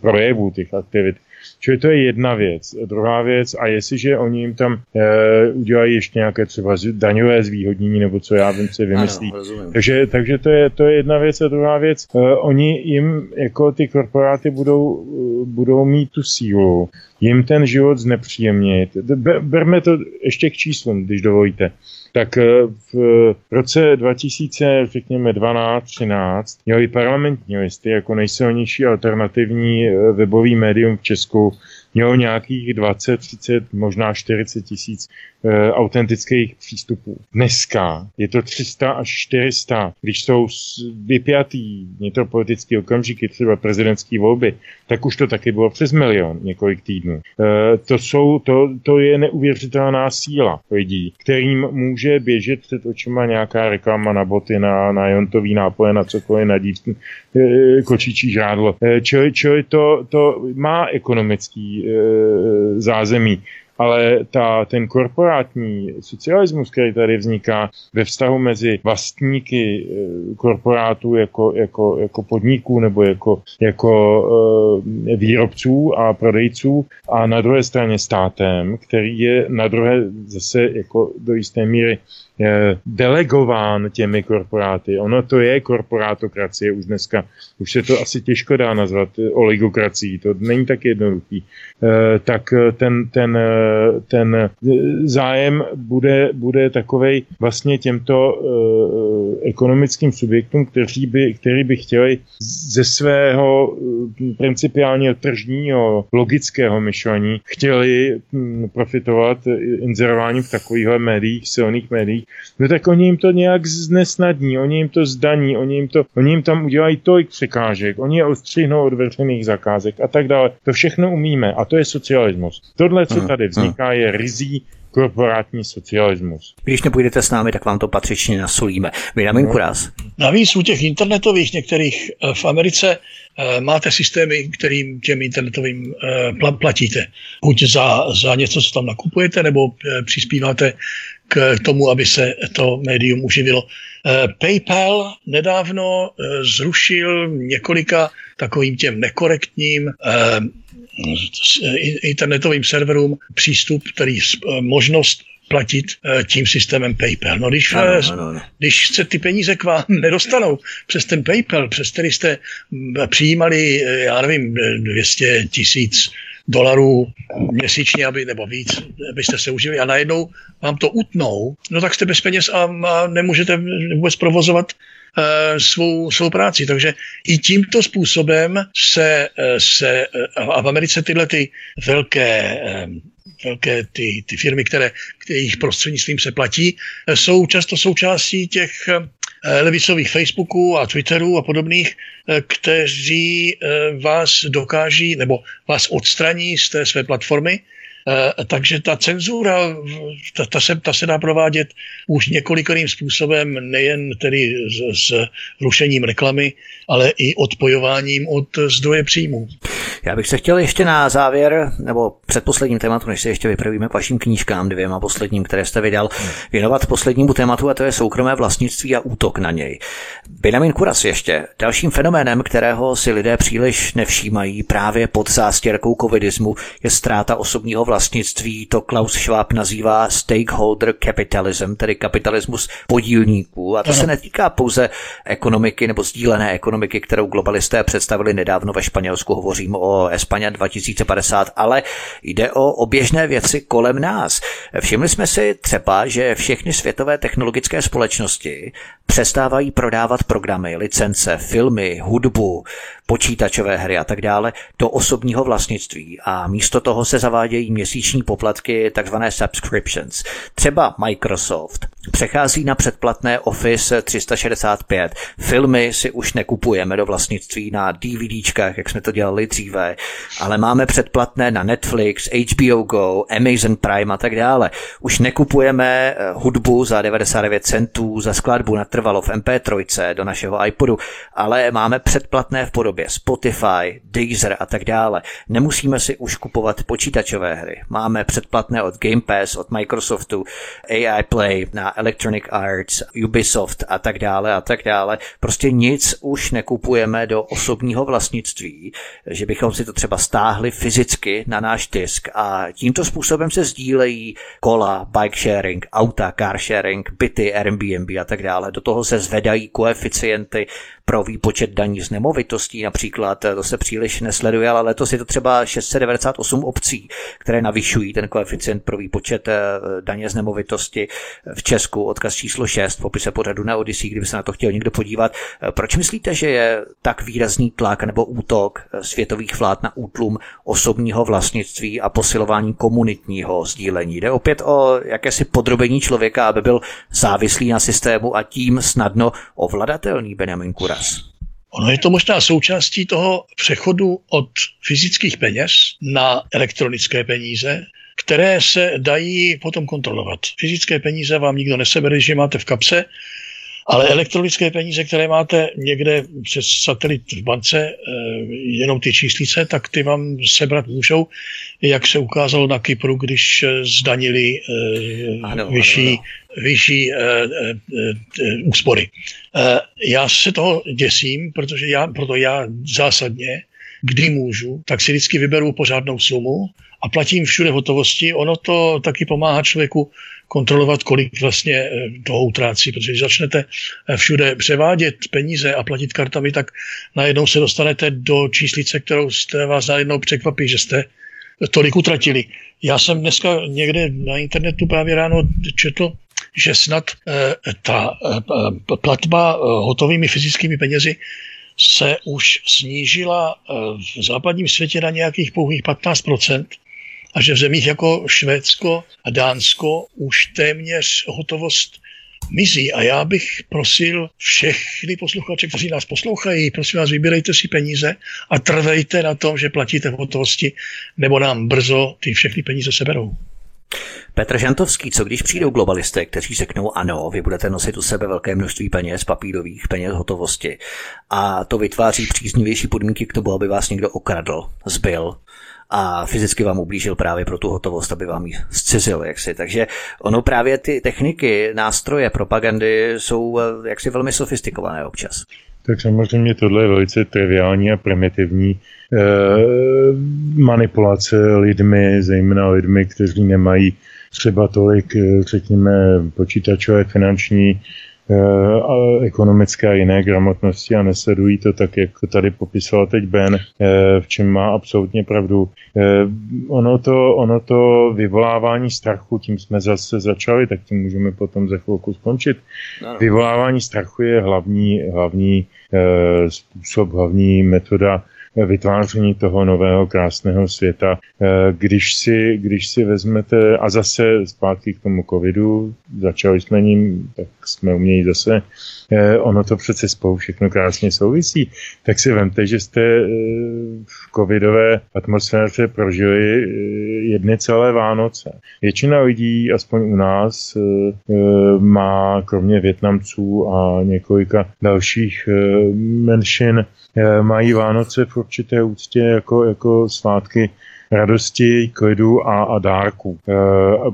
projevů těch aktivit. Čili to je jedna věc. Druhá věc, a jestliže oni jim tam e, udělají ještě nějaké třeba daňové zvýhodnění, nebo co já vím, si vymyslí. Ano, takže, takže to, je, to je jedna věc. A druhá věc, e, oni jim, jako ty korporáty, budou, budou mít tu sílu jim ten život znepříjemnit. Berme to ještě k číslům, když dovolíte tak eh, v roce 2000, řekněme 12-13, měli parlamentní listy jako nejsilnější alternativní eh, webový médium v Česku mělo nějakých 20, 30, možná 40 tisíc e, autentických přístupů. Dneska je to 300 až 400. Když jsou vypjatý vnitropolitický okamžiky, třeba prezidentské volby, tak už to taky bylo přes milion několik týdnů. E, to, jsou, to, to je neuvěřitelná síla lidí, kterým může běžet před očima nějaká reklama na boty, na, na jontový nápoje, na cokoliv, na dív, e, kočičí žádlo. E, čili, čili to, to má ekonomický E, zázemí. Ale ta, ten korporátní socialismus, který tady vzniká ve vztahu mezi vlastníky e, korporátů jako, jako, jako podniků nebo jako, jako e, výrobců a prodejců a na druhé straně státem, který je na druhé zase jako do jisté míry delegován těmi korporáty. Ono to je korporátokracie už dneska. Už se to asi těžko dá nazvat oligokracií. To není tak jednoduchý. Eh, tak ten, ten, ten zájem bude, bude takovej vlastně těmto eh, ekonomickým subjektům, kteří by, který by chtěli ze svého eh, principiálně tržního logického myšlení chtěli hm, profitovat inzerováním v takovýchhle médiích, silných médiích, no tak oni jim to nějak znesnadní, oni jim to zdaní, oni jim, to, oni jim tam udělají tolik překážek, oni je odstřihnou od veřejných zakázek a tak dále. To všechno umíme a to je socialismus. Tohle, co tady vzniká, je rizí korporátní socialismus. Když nepůjdete s námi, tak vám to patřičně nasolíme. Vydám no. Kuras. Navíc u těch internetových některých eh, v Americe eh, máte systémy, kterým těm internetovým eh, platíte. Buď za, za něco, co tam nakupujete, nebo přispíváte k tomu, aby se to médium uživilo. PayPal nedávno zrušil několika takovým těm nekorektním internetovým serverům přístup, který možnost platit eh, tím systémem PayPal. No když, ano, eh, ano, ano. když se ty peníze k vám nedostanou přes ten PayPal, přes který jste přijímali, eh, já nevím, 200 tisíc dolarů měsíčně, aby, nebo víc, abyste se užili a najednou vám to utnou, no tak jste bez peněz a, a nemůžete vůbec provozovat uh, svou, svou práci. Takže i tímto způsobem se, se a v Americe tyhle ty velké velké ty, ty firmy, které, jejich prostřednictvím se platí, jsou často součástí těch eh, levicových Facebooků a Twitterů a podobných, eh, kteří eh, vás dokáží nebo vás odstraní z té své platformy. Eh, takže ta cenzura, ta, ta, se, ta se dá provádět už několikrým způsobem, nejen tedy s, s rušením reklamy, ale i odpojováním od zdroje příjmů. Já bych se chtěl ještě na závěr, nebo před posledním tématu, než se ještě vypravíme k vašim knížkám, dvěma posledním, které jste vydal, věnovat poslednímu tématu, a to je soukromé vlastnictví a útok na něj. Benjamin Kuras ještě. Dalším fenoménem, kterého si lidé příliš nevšímají právě pod zástěrkou covidismu, je ztráta osobního vlastnictví. To Klaus Schwab nazývá stakeholder capitalism, tedy kapitalismus podílníků. A to se netýká pouze ekonomiky nebo sdílené ekonomiky, kterou globalisté představili nedávno ve Španělsku. Hovořím o España 2050, ale jde o oběžné věci kolem nás. Všimli jsme si třeba, že všechny světové technologické společnosti přestávají prodávat programy, licence, filmy, hudbu, počítačové hry a tak dále do osobního vlastnictví a místo toho se zavádějí měsíční poplatky, takzvané subscriptions. Třeba Microsoft přechází na předplatné Office 365. Filmy si už nekupujeme do vlastnictví na DVDčkách, jak jsme to dělali dříve, ale máme předplatné na Netflix, HBO Go, Amazon Prime a tak dále. Už nekupujeme eh, hudbu za 99 centů za skladbu natrvalo v MP3 do našeho iPodu, ale máme předplatné v podobě Spotify, Deezer a tak dále. Nemusíme si už kupovat počítačové hry. Máme předplatné od Game Pass, od Microsoftu, AI Play na Electronic Arts, Ubisoft a tak dále a tak dále. Prostě nic už nekupujeme do osobního vlastnictví, že bychom si to třeba stáhli fyzicky na náš disk a tímto způsobem se sdílejí kola, bike sharing, auta, car sharing, byty, Airbnb a tak dále. Do toho se zvedají koeficienty pro výpočet daní z nemovitostí například, to se příliš nesleduje, ale letos je to třeba 698 obcí, které navyšují ten koeficient pro výpočet eh, daně z nemovitosti v Česku, odkaz číslo 6 v popise pořadu na Odyssey, kdyby se na to chtěl někdo podívat. Eh, proč myslíte, že je tak výrazný tlak nebo útok eh, světových vlád na útlum osobního vlastnictví a posilování komunitního sdílení? Jde opět o jakési podrobení člověka, aby byl závislý na systému a tím snadno ovladatelný Benjamin Kura důraz. Ono je to možná součástí toho přechodu od fyzických peněz na elektronické peníze, které se dají potom kontrolovat. Fyzické peníze vám nikdo nesebere, že máte v kapse, ale elektronické peníze, které máte někde přes satelit v bance, eh, jenom ty číslice, tak ty vám sebrat můžou, jak se ukázalo na Kypru, když eh, zdanili eh, ano, vyšší, ano, ano. vyšší úspory. Já se toho děsím, protože já, proto já zásadně, kdy můžu, tak si vždycky vyberu pořádnou sumu a platím všude hotovosti. Ono to taky pomáhá člověku kontrolovat, kolik vlastně eh, toho utrácí, protože když začnete eh, všude převádět peníze a platit kartami, tak najednou se dostanete do číslice, kterou jste vás najednou překvapí, že jste tolik utratili. Já jsem dneska někde na internetu právě ráno četl, že snad eh, ta platba hotovými fyzickými penězi se už snížila v západním světě na nějakých pouhých 15 a že v zemích jako Švédsko a Dánsko už téměř hotovost mizí. A já bych prosil všechny posluchače, kteří nás poslouchají, prosím vás, vybírejte si peníze a trvejte na tom, že platíte v hotovosti, nebo nám brzo ty všechny peníze seberou. Petr Žantovský, co když přijdou globalisté, kteří řeknou ano, vy budete nosit u sebe velké množství peněz, papírových peněz, hotovosti a to vytváří příznivější podmínky k tomu, aby vás někdo okradl, zbyl, a fyzicky vám ublížil právě pro tu hotovost, aby vám ji zcizil, jaksi. Takže ono právě ty techniky, nástroje propagandy jsou eh, jaksi velmi sofistikované občas. Tak samozřejmě tohle je velice triviální a primitivní eh, manipulace lidmi, zejména lidmi, kteří nemají třeba tolik, eh, řekněme, počítačové finanční Eh, ekonomické a jiné gramotnosti a nesledují to tak, jak to tady popisoval teď Ben, eh, v čem má absolutně pravdu. Eh, ono to, ono to vyvolávání strachu, tím jsme zase začali, tak tím můžeme potom za chvilku skončit. Vyvolávání strachu je hlavní, hlavní způsob, hlavní metoda vytváření toho nového krásného světa. Eh, když si, když si vezmete, a zase zpátky k tomu covidu, začali jsme ním, tak jsme uměli zase, eh, ono to přece spolu všechno krásně souvisí, tak si vemte, že jste eh, v covidové atmosféře prožili jedny celé Vánoce. Většina lidí, aspoň u nás, má kromě Větnamců a několika dalších menšin, mají Vánoce v určité úctě jako, jako svátky radosti, klidu a, a dárku. E,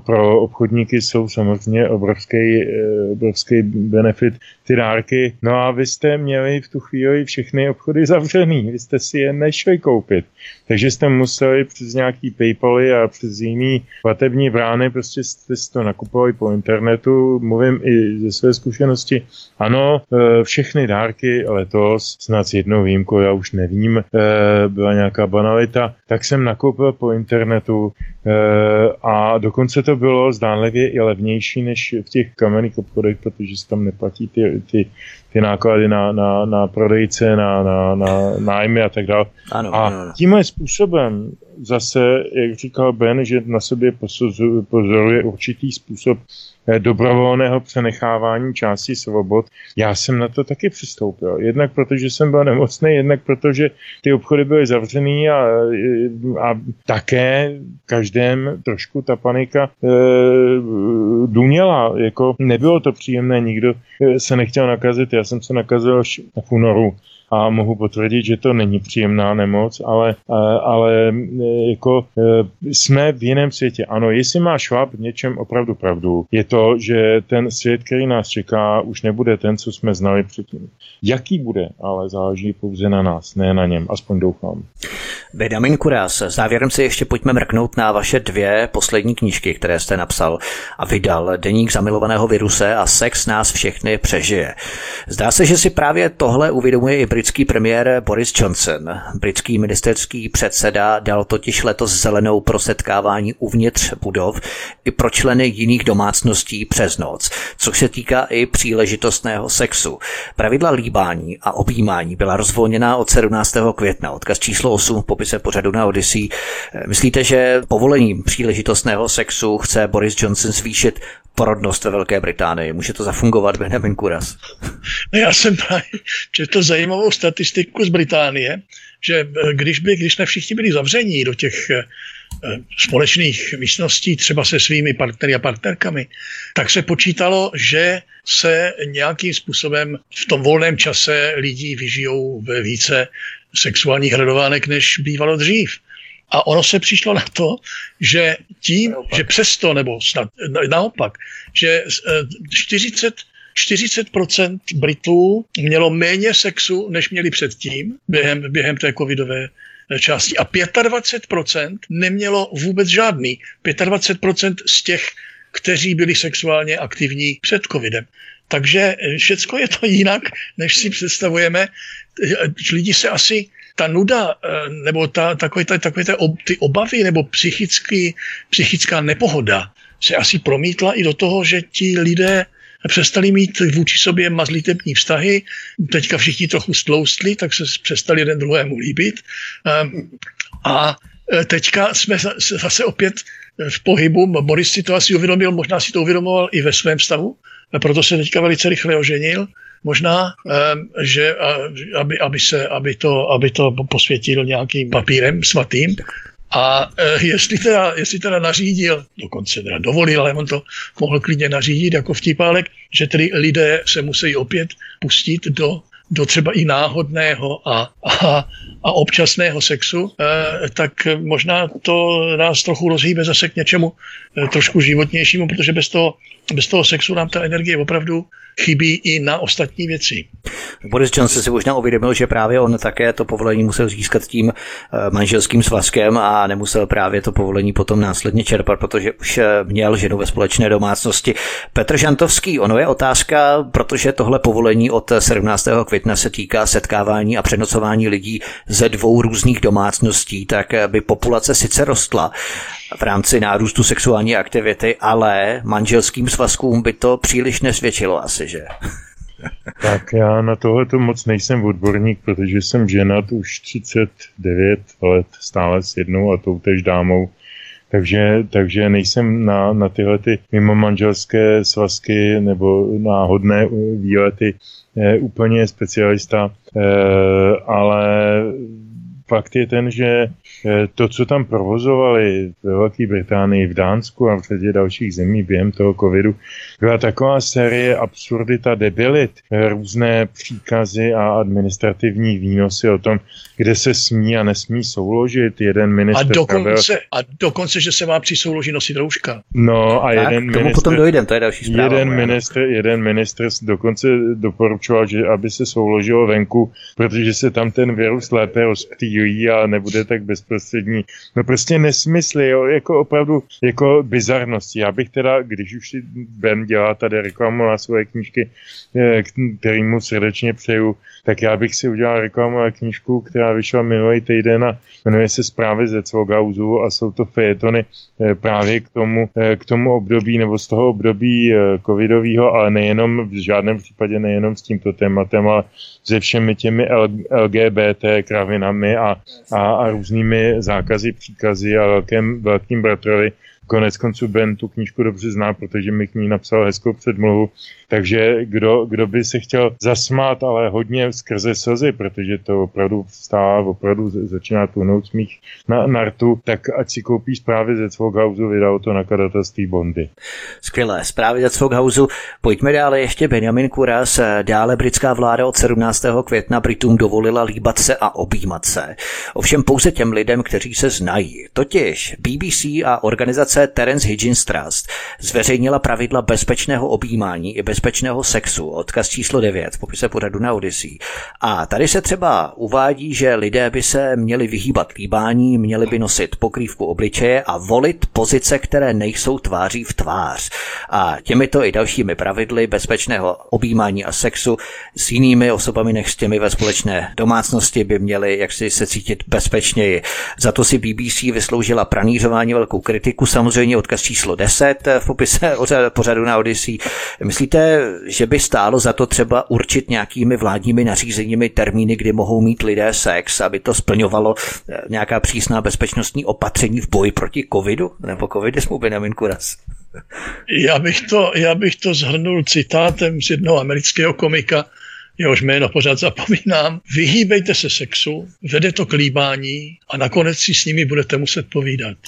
pro obchodníky jsou samozřejmě obrovský, e, obrovský benefit ty dárky. No a vy jste měli v tu chvíli všechny obchody zavřený, vy jste si je nešli koupit. Takže jste museli přes nějaký Paypaly a přes jiný platební brány, prostě jste si to nakupovali po internetu. Mluvím i ze své zkušenosti. Ano, e, všechny dárky letos, snad s jednou výjimkou, já už nevím, e, byla nějaká banalita, tak jsem nakoupil po internetu e, a dokonce to bylo zdánlivě i levnější než v těch kamenných obchodech, protože se tam neplatí ty, ty, ty náklady na, na, na prodejce, na, na, na nájmy a tak dále. Ano, a ano. tímhle způsobem zase, jak říkal Ben, že na sobě pozoruje určitý způsob eh, dobrovolného přenechávání části svobod. Já jsem na to taky přistoupil. Jednak protože jsem byl nemocný, jednak protože ty obchody byly zavřený a, eh, a také každém trošku ta panika e, důněla. Jako nebylo to příjemné, nikdo se nechtěl nakazit. Já jsem se nakazil až v únoru a mohu potvrdit, že to není příjemná nemoc, ale, ale jako e, jsme v jiném světě. Ano, jestli má švab v něčem opravdu pravdu, je to, že ten svět, který nás čeká, už nebude ten, co jsme znali předtím. Jaký bude, ale záleží pouze na nás, ne na něm, aspoň doufám. Benjamin Kuras, závěrem si ještě pojďme mrknout na vaše dvě poslední knížky, které jste napsal a vydal. Deník zamilovaného viruse a Sex nás všechny přežije. Zdá se, že si právě tohle uvědomuje i britský premiér Boris Johnson. Britský ministerský předseda dal totiž letos zelenou pro setkávání uvnitř budov i pro členy jiných domácností přes noc, což se týká i příležitostného sexu. Pravidla líbání a objímání byla rozvolněná od 17. května, odkaz číslo 8 v popise pořadu na Odyssey. Myslíte, že povolením příležitostného sexu chce Boris Johnson zvýšit porodnost ve Velké Británii. Může to zafungovat, Benjamin Kuras? No já jsem četl zajímavou statistiku z Británie, že eh, když, by, když jsme všichni byli zavření do těch eh, společných místností, třeba se svými partnery a partnerkami, tak se počítalo, že se nějakým způsobem v tom volném čase lidí vyžijou ve více sexuálních hledovánek, než bývalo dřív. A ono se přišlo na to, že tím, naopak. že přesto, nebo snad naopak, že 40 40% Britů mělo méně sexu, než měli předtím, během, během té covidové části. A 25% nemělo vůbec žádný. 25% z těch, kteří byli sexuálně aktivní před covidem. Takže všecko je to jinak, než si představujeme. Lidi se asi ta nuda, eh, nebo ta, takové, ta, takové ta, ty obavy, nebo psychický, psychická nepohoda se asi promítla i do toho, že ti lidé přestali mít vůči sobě mazlitební vztahy, teďka všichni trochu stloustli, tak se přestali jeden druhému líbit. Ehm, a eh, teďka jsme zase opět v pohybu. Boris si to asi uvědomil, možná si to uvědomoval i ve svém stavu, proto se teďka velice rychle oženil možná, že aby, aby, se, aby, to, aby to posvětil nějakým papírem svatým. A e, jestli teda, jestli teda nařídil, dokonce teda dovolil, ale on to mohl klidně nařídit jako vtipálek, že tedy lidé se musí opět pustit do do třeba i náhodného a, a, a občasného sexu, e, tak možná to nás trochu rozhýbe zase k něčemu trošku životnějšímu, protože bez toho, bez toho sexu nám ta energie opravdu chybí i na ostatní věci. Boris Johnson si možná uvědomil, že právě on také to povolení musel získat tím eh, manželským svazkem a nemusel právě to povolení potom následně čerpat, protože už eh, měl ženu ve společné domácnosti. Petr Žantovský, ono je otázka, protože tohle povolení od 17. května se týká setkávání a přenocování lidí ze dvou různých domácností, tak eh, by populace sice rostla, v rámci nárůstu sexuální aktivity, ale manželským svazkům by to příliš nesvědčilo asi, že? Tak já na tohle to moc nejsem odborník, protože jsem ženat už 39 let stále s jednou a tou tež dámou. Takže, takže nejsem na, na tyhle ty mimo manželské svazky nebo náhodné výlety eh, úplně specialista, eh, ale fakt je ten, že to, co tam provozovali ve Velké Británii, v Dánsku a v řadě dalších zemí během toho covidu, byla taková série absurdita debilit, různé příkazy a administrativní výnosy o tom, kde se smí a nesmí souložit. Jeden minister... A dokonce, a dokonce že se má při souloži nosit rouška. No a tak, jeden k tomu minister, potom dojdem, to je další zpráva. Jeden minister, jeden minister dokonce doporučoval, že aby se souložilo venku, protože se tam ten virus lépe rozptýlí a nebude tak bezprostřední. No prostě nesmysly, jo, jako opravdu jako bizarnosti. Já bych teda, když už si Ben dělá tady reklamu na svoje knížky, eh, který mu srdečně přeju, tak já bych si udělal reklamu na knížku, která vyšla minulý týden a jmenuje se Zprávy ze Cvogauzu a jsou to fejetony eh, právě k tomu, eh, k tomu období nebo z toho období covidového, ale nejenom v žádném případě nejenom s tímto tématem, ale se všemi těmi LGBT kravinami a, a, a různými zákazy, příkazy a velkým, velkým bratrovi Konec konců Ben tu knížku dobře zná, protože mi k ní napsal hezkou předmluvu. Takže kdo, kdo by se chtěl zasmát, ale hodně skrze slzy, protože to opravdu vstává, opravdu začíná tuhnout smích na nartu, tak ať si koupí zprávy ze Cvoghausu, vydal to nakladatelství Bondy. Skvělé, zprávy ze Cvoghausu. Pojďme dále ještě Benjamin Kuras. Dále britská vláda od 17. května Britům dovolila líbat se a objímat se. Ovšem pouze těm lidem, kteří se znají. Totiž BBC a organizace Terence Higgins Trust zveřejnila pravidla bezpečného objímání i bezpečného sexu, odkaz číslo 9 v popise pořadu na Odyssey. A tady se třeba uvádí, že lidé by se měli vyhýbat líbání, měli by nosit pokrývku obličeje a volit pozice, které nejsou tváří v tvář. A těmito i dalšími pravidly bezpečného objímání a sexu s jinými osobami než s těmi ve společné domácnosti by měli jaksi se cítit bezpečněji. Za to si BBC vysloužila pranířování velkou kritiku, samozřejmě samozřejmě odkaz číslo 10 v popise pořadu na Odyssey. Myslíte, že by stálo za to třeba určit nějakými vládními nařízeními termíny, kdy mohou mít lidé sex, aby to splňovalo eh, nějaká přísná bezpečnostní opatření v boji proti covidu nebo covidismu, Benjamin Kuras? Já bych, to, já bych to zhrnul citátem z jednoho amerického komika, jehož jméno pořád zapomínám, vyhýbejte se sexu, vede to k líbání a nakonec si s nimi budete muset povídat.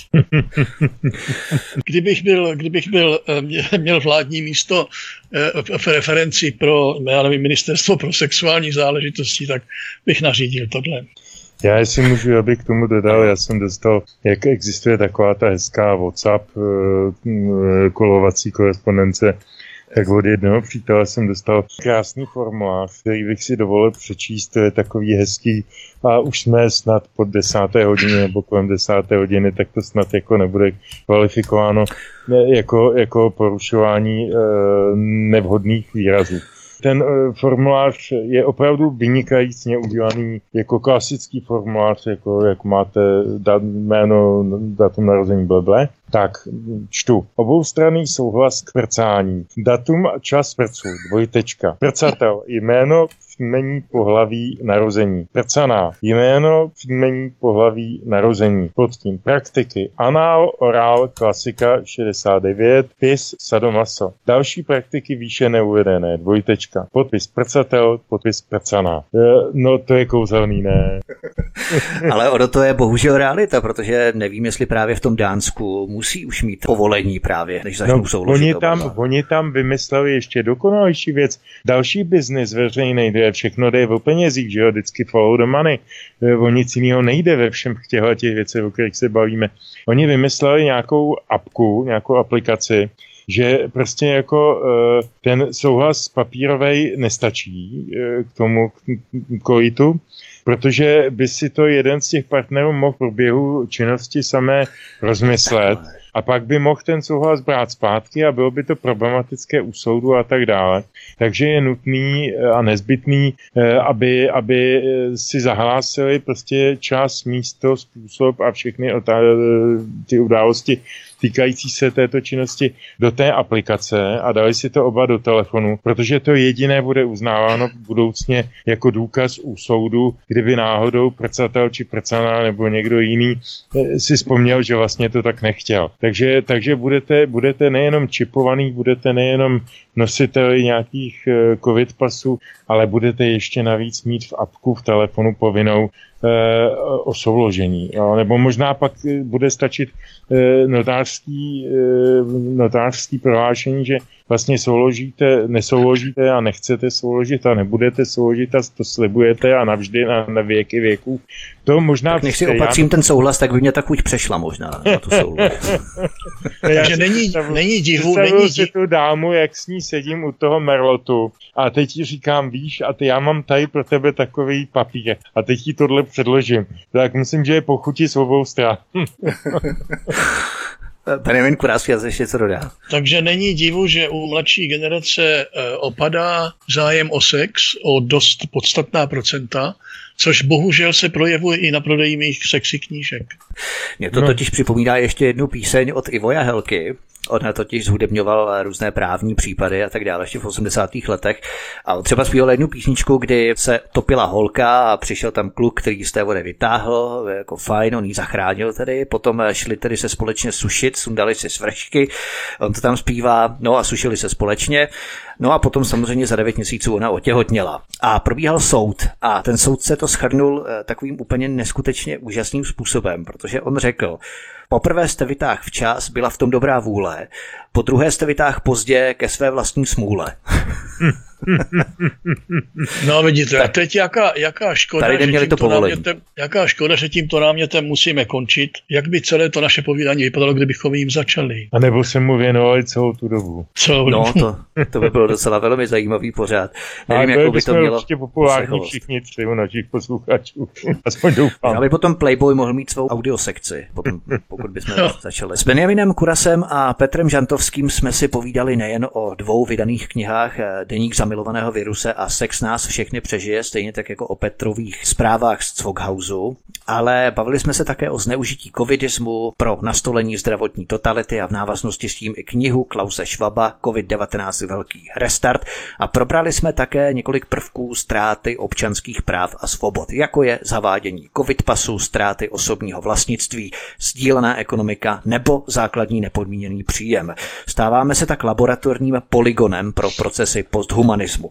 kdybych byl, kdybych byl eh, měl vládní místo eh, v referenci pro, já nevím, ministerstvo pro sexuální záležitosti, tak bych nařídil tohle. Já si můžu, abych k tomu dodal, já jsem dostal, jak existuje taková ta hezká WhatsApp eh, kolovací korespondence tak od jednoho přítele jsem dostal krásný formulář, který bych si dovolil přečíst, to je takový hezký a už jsme snad pod desáté hodině nebo kolem desáté hodiny, tak to snad jako nebude kvalifikováno jako, jako porušování e, nevhodných výrazů. Ten uh, formulář je opravdu vynikajícně udělaný jako klasický formulář, jako jak máte dat, jméno, datum narození bleble. Tak, čtu. Oboustranný souhlas k prcání. Datum a čas prců, dvojtečka. Prcatel, jméno, příjmení pohlaví narození. Prcaná, jméno, příjmení pohlaví narození. Pod tím praktiky. Anál, orál, klasika 69, pis, sadomaso. Další praktiky výše neuvedené, dvojtečka. Podpis prcatel, podpis prcaná. E, no to je kouzelný, ne? Ale ono to je bohužel realita, protože nevím, jestli právě v tom Dánsku musí už mít povolení právě, než začnou no, souložit. Oni tam, oni tam vymysleli ještě dokonalejší věc. Další biznis veřejný, kde všechno jde o penězích, že jo, vždycky follow the money. O nic jiného nejde ve všem těchto těch věcech, o kterých se bavíme. Oni vymysleli nějakou apku, nějakou aplikaci, že prostě jako e, ten souhlas papírový nestačí e, k tomu kojitu, protože by si to jeden z těch partnerů mohl v průběhu činnosti samé rozmyslet a pak by mohl ten souhlas brát zpátky a bylo by to problematické u soudu a tak dále. Takže je nutný eh, a nezbytný, eh, aby, aby eh, si zahlásili prostě čas, místo, způsob a všechny ty události týkající se této činnosti do té aplikace a dali si to oba do telefonu, protože to jediné bude uznáváno budoucně jako důkaz u soudu, kdyby náhodou prcatel či prcaná nebo někdo jiný eh, si vzpomněl, že vlastně to tak nechtěl. Takže, takže budete, budete nejenom čipovaný, budete nejenom nositeli nějakých eh, covid pasů, ale budete ještě navíc mít v apku v telefonu povinnou o souložení. Nebo možná pak eh, bude stačit eh, notářský, notářský prohlášení, že vlastně souložíte, nesouložíte a nechcete souložit a nebudete souložit a to slibujete a navždy na, na věky věků. To možná... Tak než si opatřím já... ten souhlas, tak by mě tak už přešla možná na tu souhlas. Takže není, není divu, není si tu dámu, jak s ní sedím u toho merlotu a teď ti říkám, víš, a ty já mám tady pro tebe takový papír a teď ti tohle předložím. Tak myslím, že je pochutí s obou stran. Benjamin Kurásky ještě něco dodá. Takže není divu, že u mladší generace eh, opadá zájem o sex o dost podstatná procenta, což bohužel se projevuje i na prodeji mých sexy knížek. Mě to no. totiž připomíná ještě jednu píseň od Ivoja Helky, On totiž zhudebňoval různé právní případy a tak dále ještě v 80. letech. A on třeba zpíval jednu písničku, kdy se topila holka a přišel tam kluk, který z té vody vytáhl, jako fajn, on ji zachránil tedy, potom šli tedy se společně sušit, sundali si svršky, on to tam zpívá, no a sušili se společně. No a potom samozřejmě za devět měsíců ona otěhotněla. A probíhal soud a ten soudce to schrnul eh, takovým úplně neskutečně úžasným způsobem, protože on řekl, Poprvé jste vytáh včas, byla v tom dobrá vůle, po druhé jste vytáh pozdě ke své vlastní smůle. No vidíte, tak, teď jaká, jaká škoda, tady že to námětem, jaká škoda, že tímto námětem musíme končit. Jak by celé to naše povídání vypadalo, kdybychom jim začali? A nebo se mu věnovali celou tu dobu. Celou no, to, to by bylo docela velmi zajímavý pořád. Nevím, jak by to mělo určitě populární všichni tři u našich posluchačů. Aspoň doufám. Aby potom Playboy mohl mít svou audiosekci, potom, pokud bychom no. začali. S Benjaminem Kurasem a Petrem Žantovským jsme si povídali nejen o dvou vydaných knihách Deník zamilovaného viruse a sex nás všechny přežije, stejně tak jako o Petrových zprávách z Cvoghausu, ale bavili jsme se také o zneužití covidismu pro nastolení zdravotní totality a v návaznosti s tím i knihu Klause Schwaba COVID-19 Velký restart. A probrali jsme také několik prvků ztráty občanských práv a svobod, jako je zavádění covid pasu, ztráty osobního vlastnictví, sdílená ekonomika nebo základní nepodmíněný příjem. Stáváme se tak laboratorním poligonem pro procesy posthumanismu humanismu.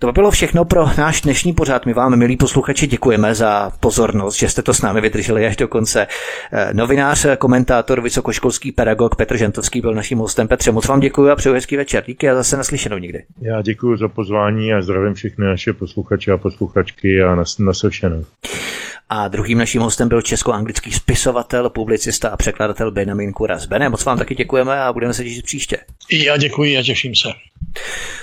To by bylo všechno pro náš dnešní pořád. My vám, milí posluchači, děkujeme za pozornost, že jste to s námi vydrželi až do konce. Eh, novinář, komentátor, vysokoškolský pedagog Petr Žentovský byl naším hostem. Petře, moc vám děkuji a přeju hezký večer. Díky a zase naslyšenou někdy. Já děkuji za pozvání a zdravím všechny naše posluchače a posluchačky a nas, naslyšenou. A druhým naším hostem byl česko-anglický spisovatel, publicista a překladatel Benjamin Kuras. Bene, moc vám taky děkujeme a budeme se těšit příště. Já děkuji a těším se.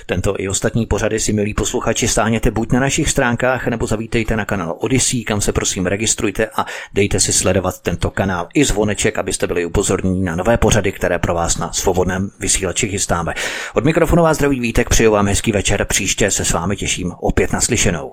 Tento i ostatní pořady si, milí posluchači, stáhněte buď na našich stránkách, nebo zavítejte na kanál Odyssey, kam se prosím registrujte a dejte si sledovat tento kanál i zvoneček, abyste byli upozorněni na nové pořady, které pro vás na svobodném vysílači chystáme. Od mikrofonu vás zdraví Vítek, přeju vám hezký večer, příště se s vámi těším opět naslyšenou.